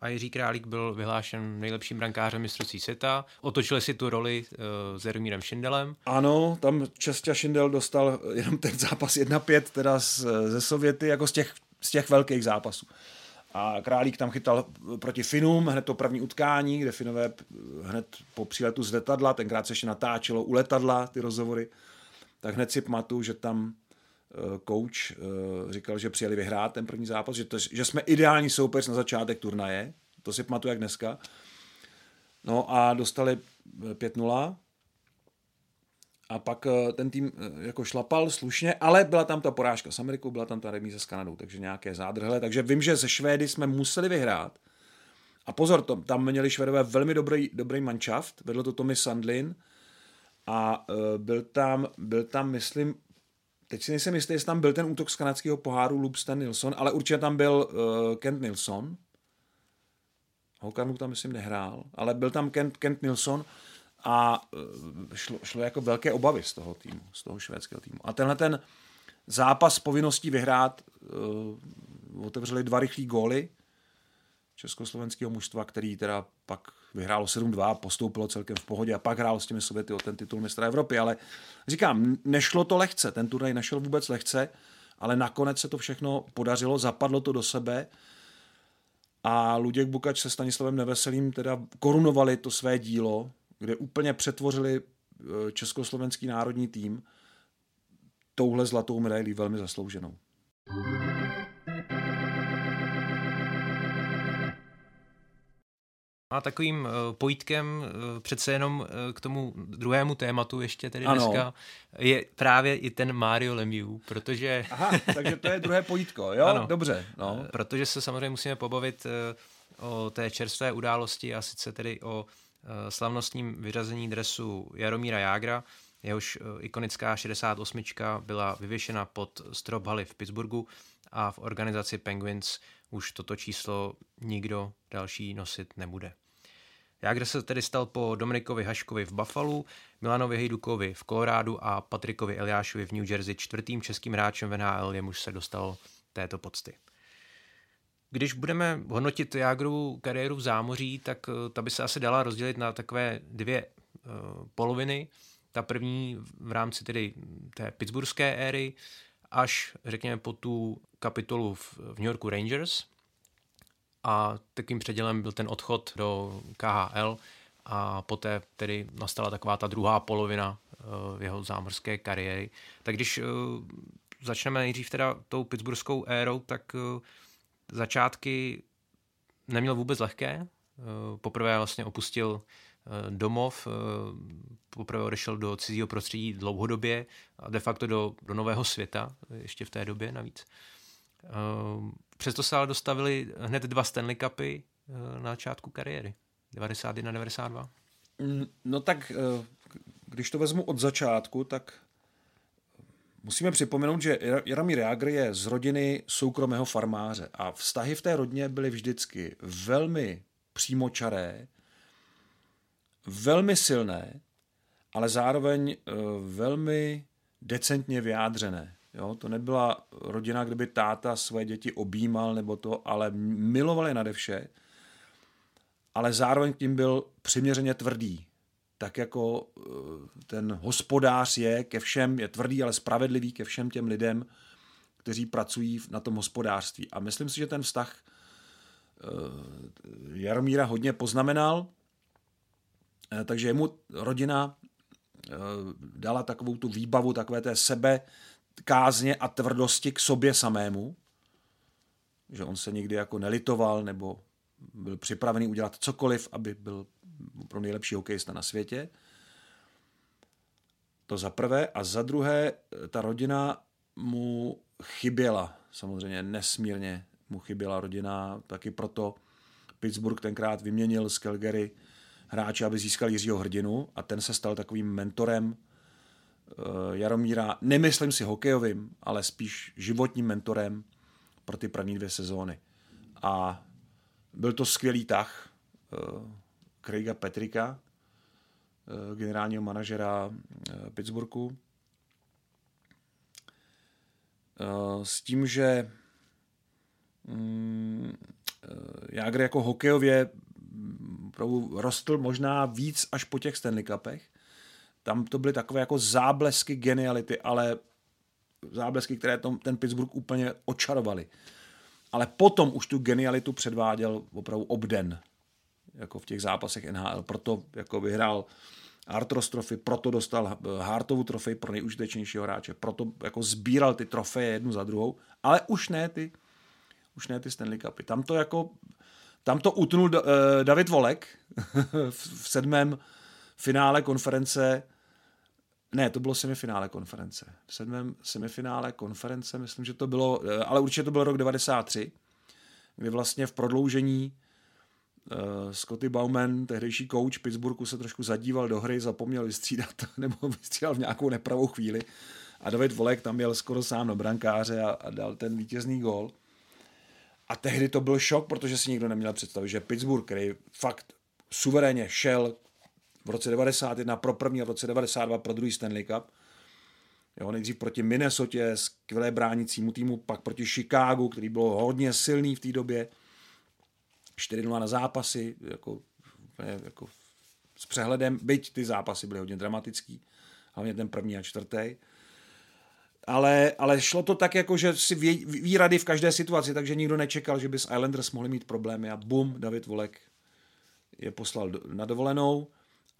a Jiří Králík byl vyhlášen nejlepším brankářem mistrovství světa. Otočili si tu roli uh, s Jaromírem Šindelem. Ano, tam Čestě Šindel dostal jenom ten zápas 1-5 teda z, ze Sověty, jako z těch, z těch velkých zápasů. A Králík tam chytal proti Finům, hned to první utkání, kde Finové hned po příletu z letadla, tenkrát se ještě natáčelo u letadla ty rozhovory, tak hned si pamatuju, že tam coach eh, říkal, že přijeli vyhrát ten první zápas, že, to, že jsme ideální soupeř na začátek turnaje, to si pamatuju jak dneska. No a dostali 5-0 a pak eh, ten tým eh, jako šlapal slušně, ale byla tam ta porážka s Amerikou, byla tam ta remíze s Kanadou, takže nějaké zádrhle. Takže vím, že ze Švédy jsme museli vyhrát. A pozor, tam měli Švédové velmi dobrý, dobrý manšaft, vedl to Tommy Sandlin a byl tam, byl tam, myslím, teď si nejsem jistý, jestli tam byl ten útok z kanadského poháru Lubstan Nilsson, ale určitě tam byl uh, Kent Nilsson. Hokarnu tam myslím nehrál, ale byl tam Kent, Kent Nilsson a uh, šlo, šlo jako velké obavy z toho týmu, z toho švédského týmu. A tenhle ten zápas povinností vyhrát uh, otevřeli dva rychlí góly československého mužstva, který teda pak vyhrálo 7-2, postoupilo celkem v pohodě a pak hrálo s těmi Sověty o ten titul mistra Evropy, ale říkám, nešlo to lehce, ten turnaj nešel vůbec lehce, ale nakonec se to všechno podařilo, zapadlo to do sebe a Luděk Bukač se Stanislavem Neveselým teda korunovali to své dílo, kde úplně přetvořili e, československý národní tým touhle zlatou medailí velmi zaslouženou. A takovým uh, pojítkem uh, přece jenom uh, k tomu druhému tématu ještě tedy ano. dneska je právě i ten Mario Lemieux, protože... Aha, takže to je druhé pojítko, jo? Ano. Dobře. No. Protože se samozřejmě musíme pobavit o té čerstvé události a sice tedy o slavnostním vyřazení dresu Jaromíra Jágra, jehož ikonická 68 byla vyvěšena pod strop haly v Pittsburghu a v organizaci Penguins už toto číslo nikdo další nosit nebude. Jágr se tedy stal po Dominikovi Haškovi v Buffalo, Milanovi Hejdukovi v Kolorádu a Patrikovi Eliášovi v New Jersey čtvrtým českým hráčem v NHL, jemuž se dostal této pocty. Když budeme hodnotit Jágru kariéru v zámoří, tak eh, ta by se asi dala rozdělit na takové dvě uh, poloviny. Ta první v rámci tedy té pittsburghské éry, až řekněme po tu kapitolu v New Yorku Rangers, a takým předělem byl ten odchod do KHL a poté tedy nastala taková ta druhá polovina uh, jeho zámořské kariéry. Tak když uh, začneme nejdřív teda tou pittsburghskou érou, tak uh, začátky neměl vůbec lehké. poprvé vlastně opustil domov, poprvé odešel do cizího prostředí dlouhodobě a de facto do, do nového světa, ještě v té době navíc. Přesto se ale dostavili hned dva Stanley Cupy na začátku kariéry, 91-92. Mm, no tak, když to vezmu od začátku, tak Musíme připomenout, že Jaromír Jágr je z rodiny soukromého farmáře a vztahy v té rodině byly vždycky velmi přímočaré, velmi silné, ale zároveň eh, velmi decentně vyjádřené. Jo, to nebyla rodina, kde by táta své děti objímal nebo to, ale milovali nade vše, ale zároveň tím byl přiměřeně tvrdý tak jako eh, ten hospodář je ke všem, je tvrdý, ale spravedlivý ke všem těm lidem, kteří pracují na tom hospodářství. A myslím si, že ten vztah eh, Jaromíra hodně poznamenal, eh, takže mu rodina dala takovou tu výbavu, takové té sebe kázně a tvrdosti k sobě samému, že on se nikdy jako nelitoval nebo byl připravený udělat cokoliv, aby byl pro nejlepší hokejista na světě. To za prvé. A za druhé, ta rodina mu chyběla. Samozřejmě nesmírně mu chyběla rodina. Taky proto Pittsburgh tenkrát vyměnil z Calgary hráče, aby získal Jiřího Hrdinu a ten se stal takovým mentorem Jaromíra, nemyslím si hokejovým, ale spíš životním mentorem pro ty první dvě sezóny. A byl to skvělý tah. Eh, Craiga Petrika, eh, generálního manažera eh, Pittsburghu. Eh, s tím, že mm, Jágr jako hokejově mm, rostl možná víc až po těch Stanley Cupech. Tam to byly takové jako záblesky geniality, ale záblesky, které tom, ten Pittsburgh úplně očarovali. Ale potom už tu genialitu předváděl opravdu obden jako v těch zápasech NHL, proto jako vyhrál Artros trofy, proto dostal Hartovu trofej pro nejužitečnějšího hráče, proto jako sbíral ty trofeje jednu za druhou, ale už ne ty, už ne ty Stanley Cupy. Tam to jako, tam to utnul uh, David Volek [LAUGHS] v sedmém finále konference, ne, to bylo semifinále konference. V sedmém semifinále konference, myslím, že to bylo, eh, ale určitě to byl rok 93, kdy vlastně v prodloužení Uh, Scotty Bauman, tehdejší coach Pittsburghu, se trošku zadíval do hry, zapomněl vystřídat [LAUGHS] nebo vystřídal v nějakou nepravou chvíli a David Volek tam měl skoro sám na brankáře a, a dal ten vítězný gol. A tehdy to byl šok, protože si nikdo neměl představit, že Pittsburgh, který fakt suverénně šel v roce 91 pro první a v roce 92 pro druhý Stanley Cup, Jo, nejdřív proti Minnesotě, skvělé bránícímu týmu, pak proti Chicagu, který byl hodně silný v té době, 4-0 na zápasy, jako, jako s přehledem, byť ty zápasy byly hodně dramatický, hlavně ten první a čtvrtý. Ale, ale šlo to tak, jako že si ví, ví rady v každé situaci, takže nikdo nečekal, že by s Islanders mohli mít problémy a bum, David Volek je poslal na dovolenou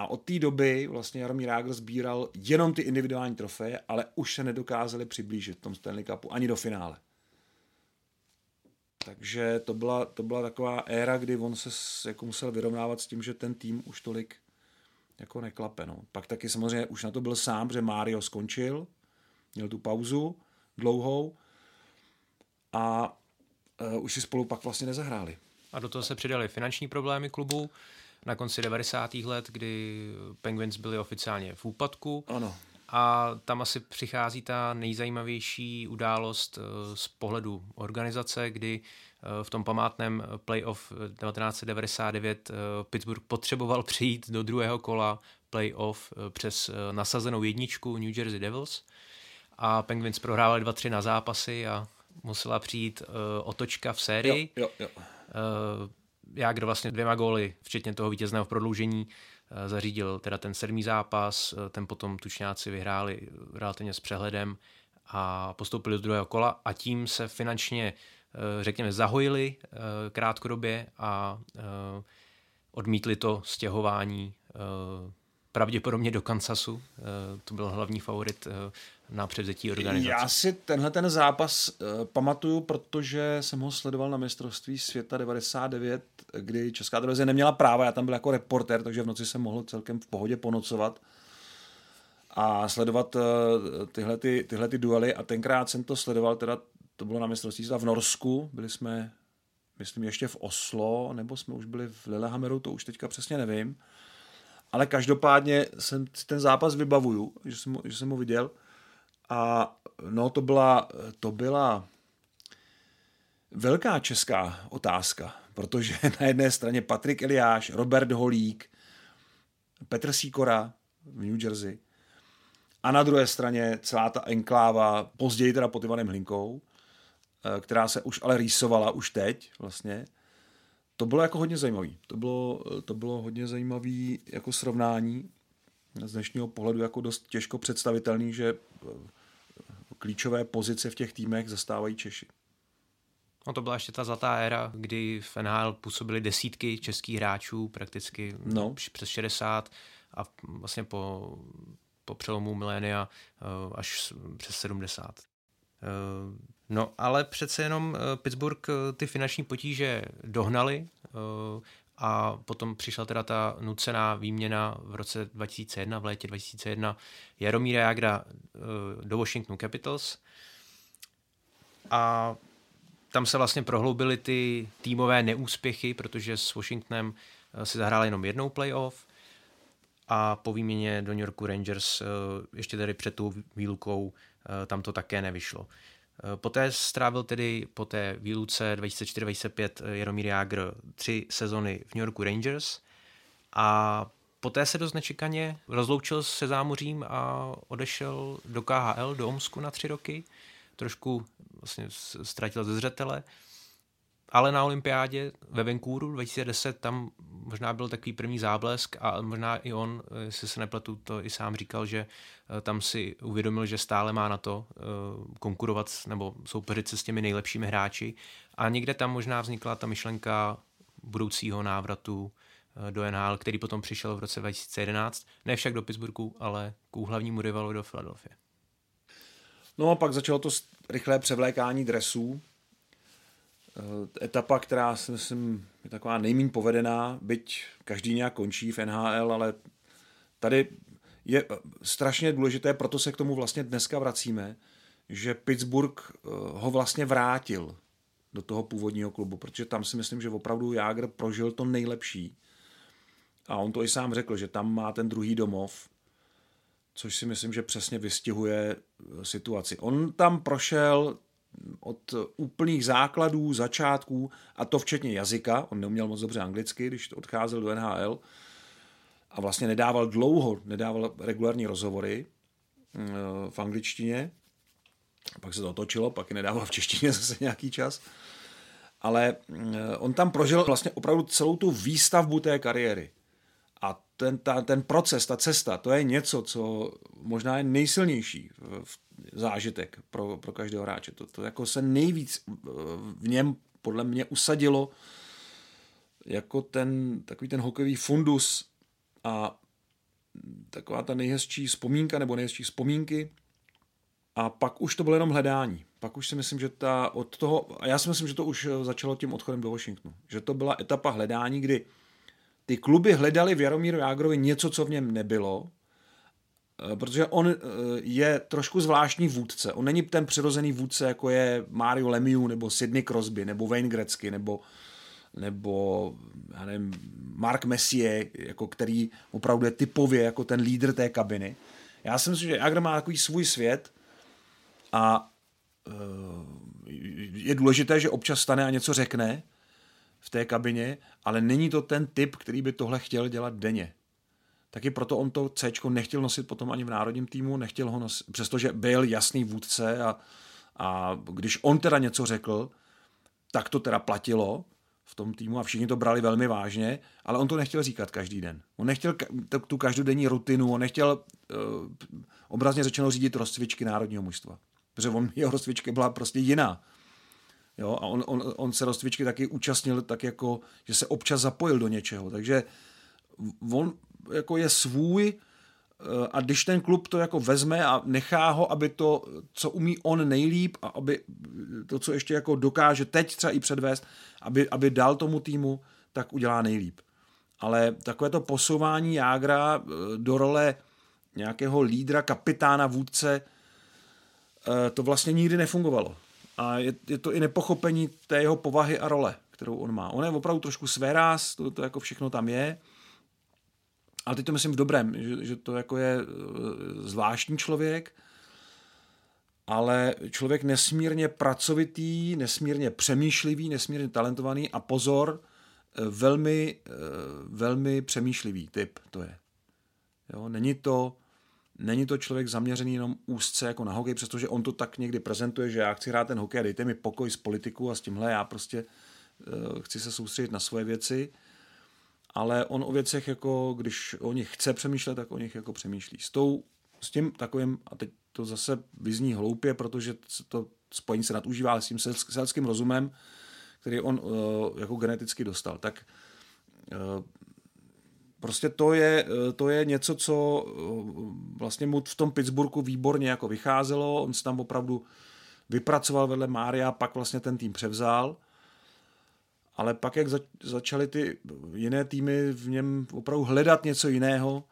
a od té doby vlastně Jaromír Jágr sbíral jenom ty individuální trofeje, ale už se nedokázali přiblížit v tom Stanley Cupu ani do finále. Takže to byla, to byla taková éra, kdy on se jako musel vyrovnávat s tím, že ten tým už tolik jako neklape. No. Pak taky samozřejmě už na to byl sám, že Mario skončil, měl tu pauzu dlouhou a uh, už si spolu pak vlastně nezahráli. A do toho se přidali finanční problémy klubu na konci 90. let, kdy Penguins byli oficiálně v úpadku. Ano. A tam asi přichází ta nejzajímavější událost eh, z pohledu organizace, kdy eh, v tom památném playoff 1999 eh, Pittsburgh potřeboval přijít do druhého kola playoff přes nasazenou jedničku New Jersey Devils a Penguins prohrávali 2-3 na zápasy a musela přijít otočka v sérii. Jo, jo, jo. Já, kdo vlastně dvěma góly, včetně toho vítězného prodloužení, Eh, zařídil teda ten sedmý zápas, eh, ten potom tučňáci vyhráli relativně s přehledem a postoupili do druhého kola a tím se finančně, eh, řekněme, zahojili krátkodobě a odmítli to stěhování pravděpodobně do Kansasu. To byl hlavní favorit na převzetí organizace. Já si tenhle ten zápas uh, pamatuju, protože jsem ho sledoval na mistrovství světa 99, kdy Česká televize neměla práva, já tam byl jako reporter, takže v noci jsem mohl celkem v pohodě ponocovat a sledovat tyhle, ty, tyhle ty duely a tenkrát jsem to sledoval, teda to bylo na mistrovství světa v Norsku, byli jsme, myslím, ještě v Oslo, nebo jsme už byli v Lillehammeru, to už teďka přesně nevím. Ale každopádně jsem ten zápas vybavuju, že jsem, že jsem ho viděl. A no, to byla, to byla velká česká otázka, protože [LAUGHS] na jedné straně Patrik Eliáš, Robert Holík, Petr Síkora v New Jersey a na druhé straně celá ta enkláva, později teda pod Ivanem Hlinkou, eh, která se už ale rýsovala už teď vlastně. To bylo jako hodně zajímavý. To bylo, to bylo hodně zajímavý jako srovnání z dnešního pohledu jako dost těžko představitelný, že eh, klíčové pozice v těch týmech zastávají Češi. No to byla ještě ta zlatá éra, kdy v NHL působili desítky českých hráčů, prakticky no. přes 60 a vlastně po, po přelomu milénia eh, až přes 70. Eh, no ale přece jenom eh, Pittsburgh ty finanční potíže dohnali a potom přišla teda ta nucená výměna v roce 2001, v létě 2001 Jaromíra Jagra eh, do Washington Capitals a tam se vlastně prohloubily ty týmové neúspěchy, protože s Washingtonem eh, si zahráli jenom jednou playoff a po výměně do New Yorku Rangers eh, ještě tady před tou výlukou tam to také nevyšlo. Eh, poté strávil tedy po té výluce 2004-2005 eh, Jaromír Jágr tři sezony v New Yorku Rangers a poté se dost nečekaně rozloučil se zámořím a odešel do KHL, do Omsku na tři roky. Trošku vlastně ztratil ze zřetele ale na olympiádě ve Vancouvru 2010 tam možná byl takový první záblesk a možná i on, jestli se nepletu, to i sám říkal, že eh, tam si uvědomil, že stále má na to eh, konkurovat nebo soupeřit se s těmi nejlepšími hráči. A někde tam možná vznikla ta myšlenka budoucího návratu eh, do NHL, který potom přišel v roce 2011, ne však do Pittsburghu, ale k hlavnímu rivalu do Philadelphia. No a pak začalo to rychlé převlékání dresů, Eh, etapa, která si myslím je taková nejmín povedená, byť každý nějak končí v NHL, ale tady je eh, strašně důležité, proto se k tomu vlastně dneska vracíme, že Pittsburgh eh, ho vlastně vrátil do toho původního klubu, protože tam si myslím, že opravdu Jágr prožil to nejlepší. A on to i sám řekl, že tam má ten druhý domov, což si myslím, že přesně vystihuje situaci. On tam prošel od úplných základů, začátků, a to včetně jazyka, on neuměl moc dobře anglicky, když odcházel do NHL, a vlastně nedával dlouho, nedával regulární rozhovory eh, v angličtině, pak se to otočilo, pak je nedával v češtině [LAUGHS] zase nějaký čas, ale eh, on tam prožil vlastně opravdu celou tu výstavbu té kariéry. A ten, ta, ten proces, ta cesta, to je něco, co možná je nejsilnější v zážitek pro, pro každého hráče. To, to jako se nejvíc v něm podle mě usadilo jako ten takový ten hokejový fundus a taková ta nejhezčí vzpomínka nebo nejhezčí vzpomínky a pak už to bylo jenom hledání. Pak už si myslím, že ta od toho, a já si myslím, že to už začalo tím odchodem do Washingtonu, že to byla etapa hledání, kdy ty kluby hledali v Jaromíru Jágrovi něco, co v něm nebylo, eh, protože on eh, je trošku zvláštní vůdce. On není ten přirozený vůdce, jako je Mario Lemieux, nebo Sidney Crosby, nebo Wayne Gretzky, nebo, nebo já nevím, Mark Messier, jako který opravdu je typově jako ten lídr té kabiny. Já si myslím, že Jagr má takový svůj svět a eh, je důležité, že občas stane a něco řekne, v té kabině, ale není to ten typ, který by tohle chtěl dělat denně. Taky proto on to C nechtěl nosit potom ani v národním týmu, nechtěl ho nosit, přestože byl jasný vůdce a, a když on teda něco řekl, tak to teda platilo v tom týmu a všichni to brali velmi vážně, ale on to nechtěl říkat každý den. On nechtěl tu každodenní rutinu, on nechtěl uh, obrazně řečeno řídit rozcvičky národního mužstva. Protože on, [LAUGHS] jeho rozcvička byla prostě jiná. Jo? A on, on, on se rozcvičky taky účastnil tak jako, že se občas zapojil do něčeho. Takže on jako je svůj Eh, a když ten klub to jako vezme a nechá ho, aby to, co umí on nejlíp a aby to, co ještě jako dokáže teď třeba i předvést, aby, aby dal tomu týmu, tak udělá nejlíp. Ale takové to posouvání Jágra eh, do role nějakého lídra, kapitána, vůdce, eh, to vlastně nikdy nefungovalo. A je, je to i nepochopení té jeho povahy a role, kterou on má. On je opravdu trošku svéráz, to, to jako všechno tam je, ale teď to myslím v dobrém, že, že to jako je eh, zvláštní člověk, ale člověk nesmírně pracovitý, nesmírně přemýšlivý, nesmírně talentovaný a pozor, eh, velmi, eh, velmi přemýšlivý typ to je. Jo, není to není to člověk zaměřený jenom úzce jako na hokej, přestože on to tak někdy prezentuje, že já chci hrát ten hokej a dejte mi pokoj z politiku a s tímhle já prostě chci se soustředit na svoje věci ale on o věcech, jako když o nich chce přemýšlet, tak o nich jako přemýšlí. S, tou, s tím takovým, a teď to zase vyzní hloupě, protože to spojení se nadužívá, s tím selským rozumem, který on uh, jako geneticky dostal, tak uh, prostě to je, uh, to je něco, co vlastně mu v tom Pittsburghu výborně jako vycházelo, on se tam opravdu vypracoval vedle Mária, pak vlastně ten tým převzal – ale pak, jak zač- začaly ty jiné týmy v něm opravdu hledat něco jiného,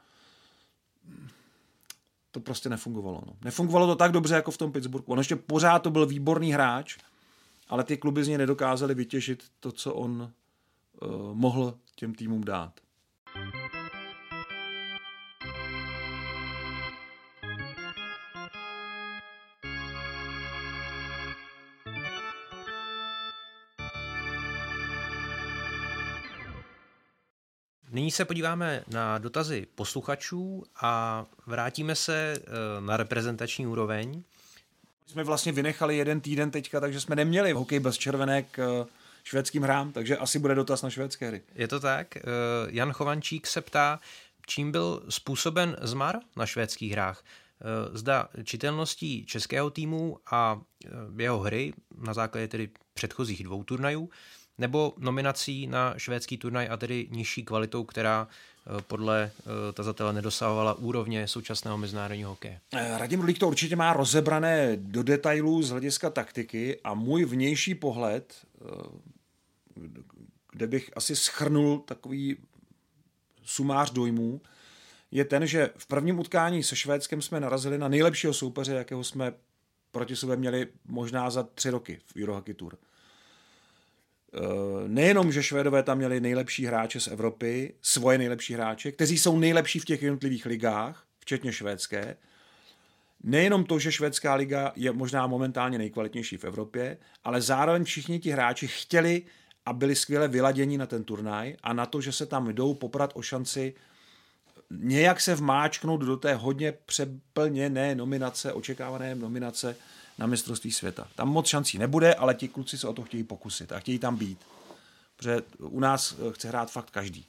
to prostě nefungovalo. No. Nefungovalo to tak dobře, jako v tom Pittsburghu. On ještě pořád to byl výborný hráč, ale ty kluby z něj nedokázaly vytěžit to, co on uh, mohl těm týmům dát. Nyní se podíváme na dotazy posluchačů a vrátíme se eh, na reprezentační úroveň. Jsme vlastně vynechali jeden týden teďka, takže jsme neměli hokej bez červenek eh, švédským hrám, takže asi bude dotaz na švédské hry. Je to tak. Eh, Jan Chovančík se ptá, čím byl způsoben zmar na švédských hrách. Zda čitelností českého týmu a jeho hry na základě tedy předchozích dvou turnajů, nebo nominací na švédský turnaj a tedy nižší kvalitou, která eh, podle eh, tazatele nedosahovala úrovně současného mezinárodního hokeje. Eh, Radim Rulík to určitě má rozebrané do detailů z hlediska taktiky a můj vnější pohled, kde bych asi schrnul takový sumář dojmů, je ten, že v prvním utkání se Švédskem jsme narazili na nejlepšího soupeře, jakého jsme proti sobě měli možná za tři roky v Eurohockey Tour. Eh, nejenom, že Švédové tam měli nejlepší hráče z Evropy, svoje nejlepší hráče, kteří jsou nejlepší v těch jednotlivých ligách, včetně švédské, nejenom to, že švédská liga je možná momentálně nejkvalitnější v Evropě, ale zároveň všichni ti hráči chtěli a byli skvěle vyladěni na ten turnaj a na to, že se tam jdou poprat o šanci nějak se vmáčknout do té hodně přeplněné nominace, očekávané nominace na mistrovství světa. Tam moc šancí nebude, ale ti kluci se o to chtějí pokusit a chtějí tam být. Protože u nás eh, chce hrát fakt každý.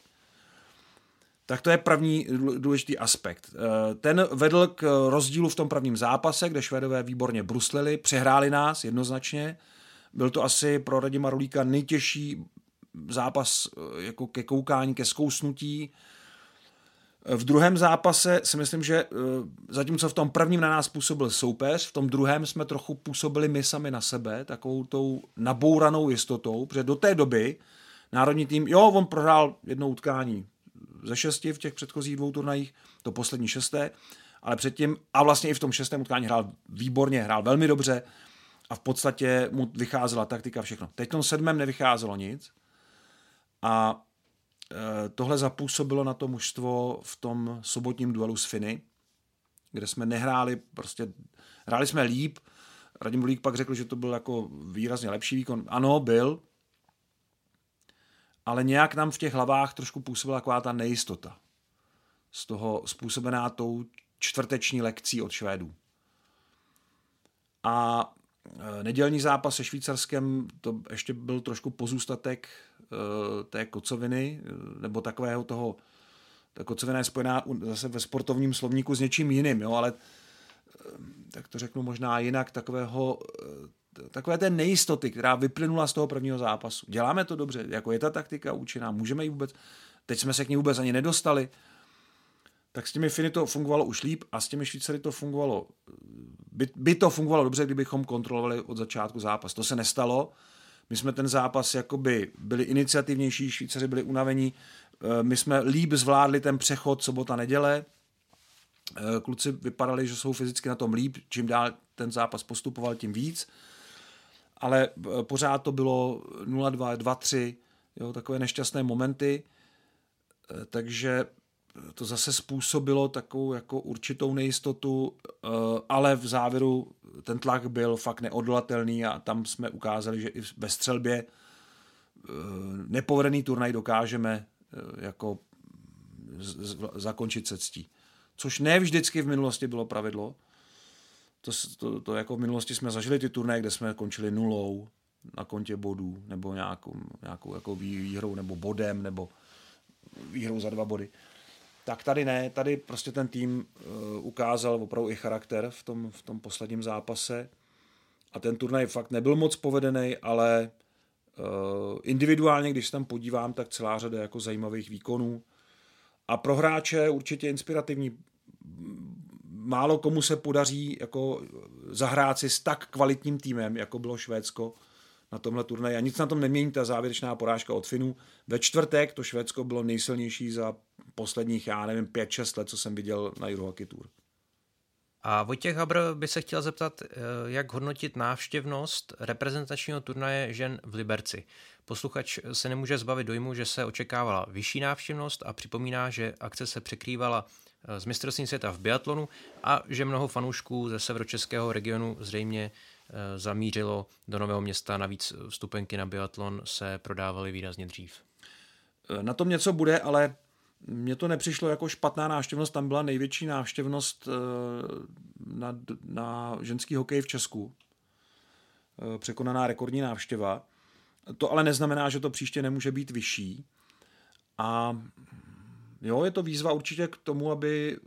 Tak to je první důležitý aspekt. Eh, ten vedl k rozdílu v tom prvním zápase, kde Švédové výborně bruslili, přehráli nás jednoznačně. Byl to asi pro Radima Rulíka nejtěžší zápas eh, jako ke koukání, ke zkousnutí. V druhém zápase si myslím, že eh, zatímco v tom prvním na nás působil soupeř, v tom druhém jsme trochu působili my sami na sebe, takovou tou nabouranou jistotou, protože do té doby národní tým, jo, on prohrál jedno utkání ze šesti v těch předchozích dvou turnajích, to poslední šesté, ale předtím, a vlastně i v tom šestém utkání hrál výborně, hrál velmi dobře a v podstatě mu vycházela taktika všechno. Teď v tom sedmém nevycházelo nic a tohle zapůsobilo na to mužstvo v tom sobotním duelu s Finy, kde jsme nehráli, prostě hráli jsme líp. Radim Bulík pak řekl, že to byl jako výrazně lepší výkon. Ano, byl, ale nějak nám v těch hlavách trošku působila taková ta nejistota. Z toho způsobená tou čtvrteční lekcí od Švédů. A eh, nedělní zápas se Švýcarskem, to ještě byl trošku pozůstatek Eh, té kocoviny, eh, nebo takového toho, ta kocovina je spojená zase ve sportovním slovníku s něčím jiným, jo, ale eh, tak to řeknu možná jinak, takového, takové té nejistoty, která vyplynula z toho prvního zápasu. Děláme to dobře, jako je ta taktika účinná, můžeme ji vůbec, teď jsme se k ní vůbec ani nedostali. tak s těmi Finy to fungovalo už líp a s těmi Švýcary to fungovalo, by, by to fungovalo dobře, kdybychom kontrolovali od začátku zápas. To se nestalo. My jsme ten zápas jakoby byli iniciativnější, Švýcaři byli unavení, eh, my jsme líp zvládli ten přechod sobota neděle, eh, kluci vypadali, že jsou fyzicky na tom líp, čím dál ten zápas postupoval, tím víc, ale eh, pořád to bylo 0-2, 2-3, jo, takové nešťastné momenty, takže to zase způsobilo takovou jako určitou nejistotu, ale v závěru ten tlak byl fakt neodolatelný a tam jsme ukázali, že i ve střelbě eh, nepovedený turnaj dokážeme eh, jako zakončit se ctí. Což ne vždycky v minulosti bylo pravidlo. To, to, to jako v minulosti jsme zažili ty turnaje, kde jsme končili nulou na kontě bodů, nebo nějakou, nějakou jako výhrou, nebo bodem, nebo výhrou za dva body tak tady ne, tady prostě ten tým uh, ukázal opravdu i charakter v tom, v tom posledním zápase. A ten turnaj fakt nebyl moc povedený, ale uh, individuálně, když se tam podívám, tak celá řada jako zajímavých výkonů. A pro hráče určitě inspirativní. Málo komu se podaří jako zahrát si s tak kvalitním týmem, jako bylo Švédsko, na tomhle turnaji. A nic na tom nemění ta závěrečná porážka od Finů. Ve čtvrtek to Švédsko bylo nejsilnější za posledních, já nevím, 5-6 let, co jsem viděl na Eurohockey Tour. A Vojtěch Habr by se chtěl zeptat, eh, jak hodnotit návštěvnost reprezentačního turnaje žen v Liberci. Posluchač se nemůže zbavit dojmu, že se očekávala vyšší návštěvnost a připomíná, že akce se překrývala z eh, mistrovství světa v biatlonu a že mnoho fanoušků ze severočeského regionu zřejmě zamířilo do Nového města. Navíc vstupenky na biatlon se prodávaly výrazně dřív. Eh, na tom něco bude, ale mně to nepřišlo jako špatná návštěvnost. Tam byla největší návštěvnost eh, na, na ženský hokej v Česku. Překonaná rekordní návštěva. To ale neznamená, že to příště nemůže být vyšší. A jo, je to výzva určitě k tomu, aby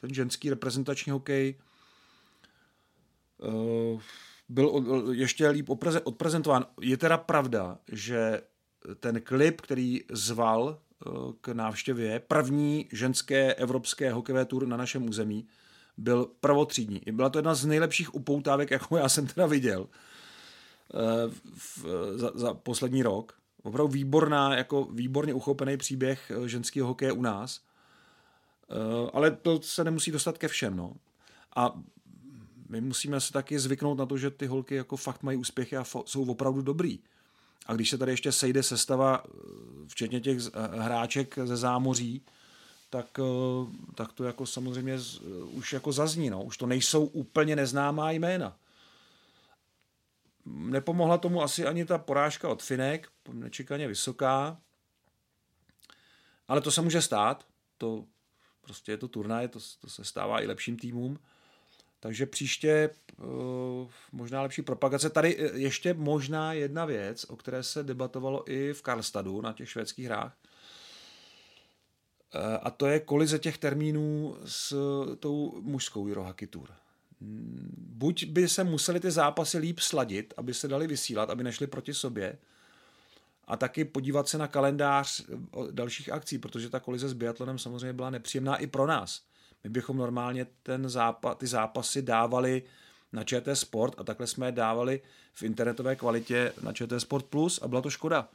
ten ženský reprezentační hokej Eh, byl ještě líp odprezentován. Je teda pravda, že ten klip, který zval eh, k návštěvě první ženské evropské hokejové tur na našem území, byl prvotřídní. Byla to jedna z nejlepších upoutávek, jakou já jsem teda viděl eh, za, za poslední rok. Opravdu výborná, jako výborně uchopený příběh ženského hokeje u nás. Ale to se nemusí dostat ke všem. No. A my musíme se taky zvyknout na to, že ty holky jako fakt mají úspěchy a jsou opravdu dobrý. A když se tady ještě sejde sestava, eh, včetně těch eh, hráček ze zámoří, tak, eh, tak to jako samozřejmě už jako zazní. No. Už to nejsou úplně neznámá jména. Nepomohla tomu asi ani ta porážka od Finek, nečekaně vysoká, ale to se může stát. To prostě je to turnaj, to, to se stává i lepším týmům. Takže příště uh, možná lepší propagace. Tady eh, ještě možná jedna věc, o které se debatovalo i v Karlstadu na těch švédských hrách. Uh, a to je kolize těch termínů s tou mužskou Eurohockey Tour. Buď by se museli ty zápasy líp sladit, aby se dali vysílat, aby nešli proti sobě, a taky podívat se na kalendář dalších akcí, protože ta kolize s biatlonem samozřejmě byla nepříjemná i pro nás my bychom normálně ten zápa, ty zápasy dávali na ČT Sport a takhle jsme je dávali v internetové kvalitě na ČT Sport Plus a byla to škoda,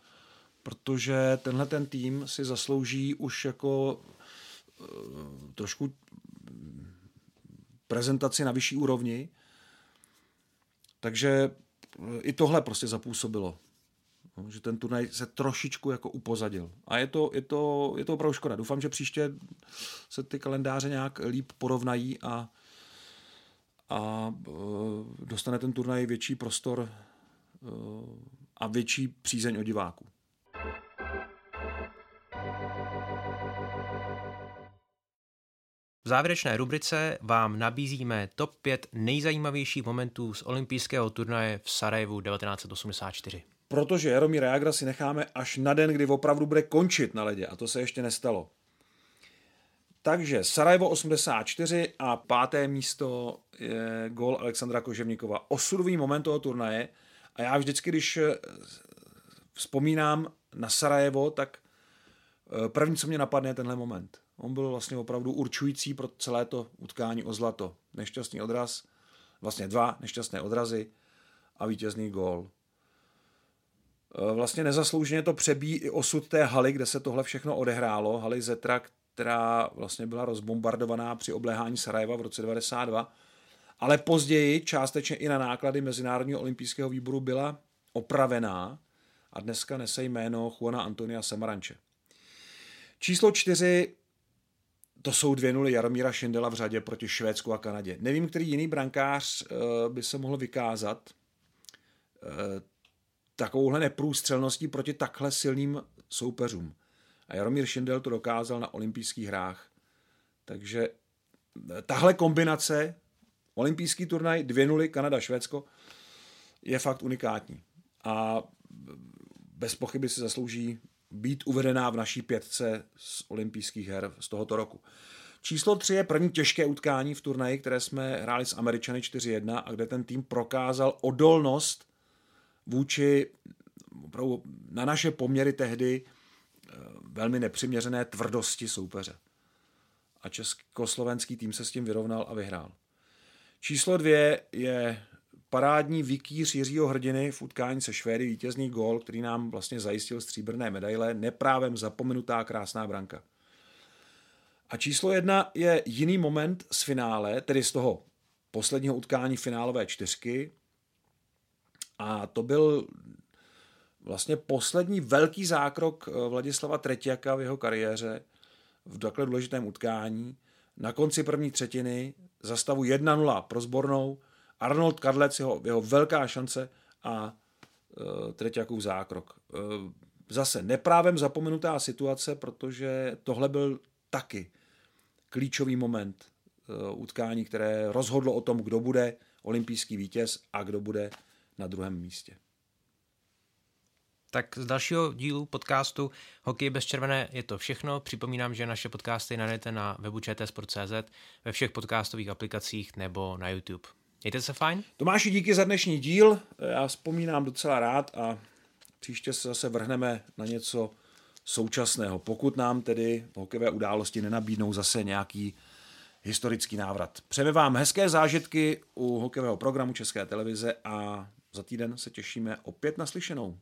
protože tenhle ten tým si zaslouží už jako uh, trošku prezentaci na vyšší úrovni, takže i tohle prostě zapůsobilo. No, že ten turnaj se trošičku jako upozadil. A je to, je to, je to opravdu škoda. Doufám, že příště se ty kalendáře nějak líp porovnají a, a e, dostane ten turnaj větší prostor e, a větší přízeň od diváků. V závěrečné rubrice vám nabízíme top 5 nejzajímavějších momentů z olympijského turnaje v Sarajevu 1984 protože Jaromír Jagra si necháme až na den, kdy opravdu bude končit na ledě a to se ještě nestalo. Takže Sarajevo 84 a páté místo je gol Alexandra Koževníkova. Osudový moment toho turnaje a já vždycky, když eh, vzpomínám na Sarajevo, tak eh, první, co mě napadne, je tenhle moment. On byl vlastně opravdu určující pro celé to utkání o zlato. Nešťastný odraz, vlastně dva nešťastné odrazy a vítězný gól. E, vlastně nezaslouženě to přebíjí i osud té haly, kde se tohle všechno odehrálo. Haly Zetra, která vlastně byla rozbombardovaná při obléhání Sarajeva v roce 92, ale později částečně i na náklady Mezinárodního olympijského výboru byla opravená a dneska nese jméno Juana Antonia Samaranče. Číslo čtyři, to jsou dvě nuly Jaromíra Šindela v řadě proti Švédsku a Kanadě. Nevím, který jiný brankář eh, by se mohl vykázat eh, takovouhle neprůstřelností proti takhle silným soupeřům. A Jaromír Šindel to dokázal na olympijských hrách. Takže eh, tahle kombinace, olympijský turnaj, dvě nuly, Kanada, Švédsko, je fakt unikátní. A bez pochyby si zaslouží být uvedená v naší pětce z olympijských her z tohoto roku. Číslo 3 je první těžké utkání v turnaji, které jsme hráli s Američany 4-1 a kde ten tým prokázal odolnost vůči na naše poměry tehdy eh, velmi nepřiměřené tvrdosti soupeře. A československý tým se s tím vyrovnal a vyhrál. Číslo dvě je parádní vikýř Jiřího Hrdiny v utkání se Švédy, vítězný gól, který nám vlastně zajistil stříbrné medaile, neprávem zapomenutá krásná branka. A číslo jedna je jiný moment z finále, tedy z toho posledního utkání finálové čtyřky. A to byl vlastně poslední velký zákrok eh, Vladislava Tretěka v jeho kariéře v takhle důležitém utkání. Na konci první třetiny za stavu 1-0 pro zbornou Arnold Kadlec, jeho, jeho velká šance a uh, Treťakův zákrok. Uh, zase neprávem zapomenutá situace, protože tohle byl taky klíčový moment uh, utkání, které rozhodlo o tom, kdo bude olympijský vítěz a kdo bude na druhém místě. Tak z dalšího dílu podcastu Hokej bez červené je to všechno. Připomínám, že naše podcasty najdete na webu čtsport.cz, ve všech podcastových aplikacích nebo na YouTube. Mějte se fajn. Tomáši, díky za dnešní díl. Já vzpomínám docela rád a příště se zase vrhneme na něco současného, pokud nám tedy hokejové události nenabídnou zase nějaký historický návrat. Přejeme vám hezké zážitky u hokejového programu České televize a za týden se těšíme opět na slyšenou.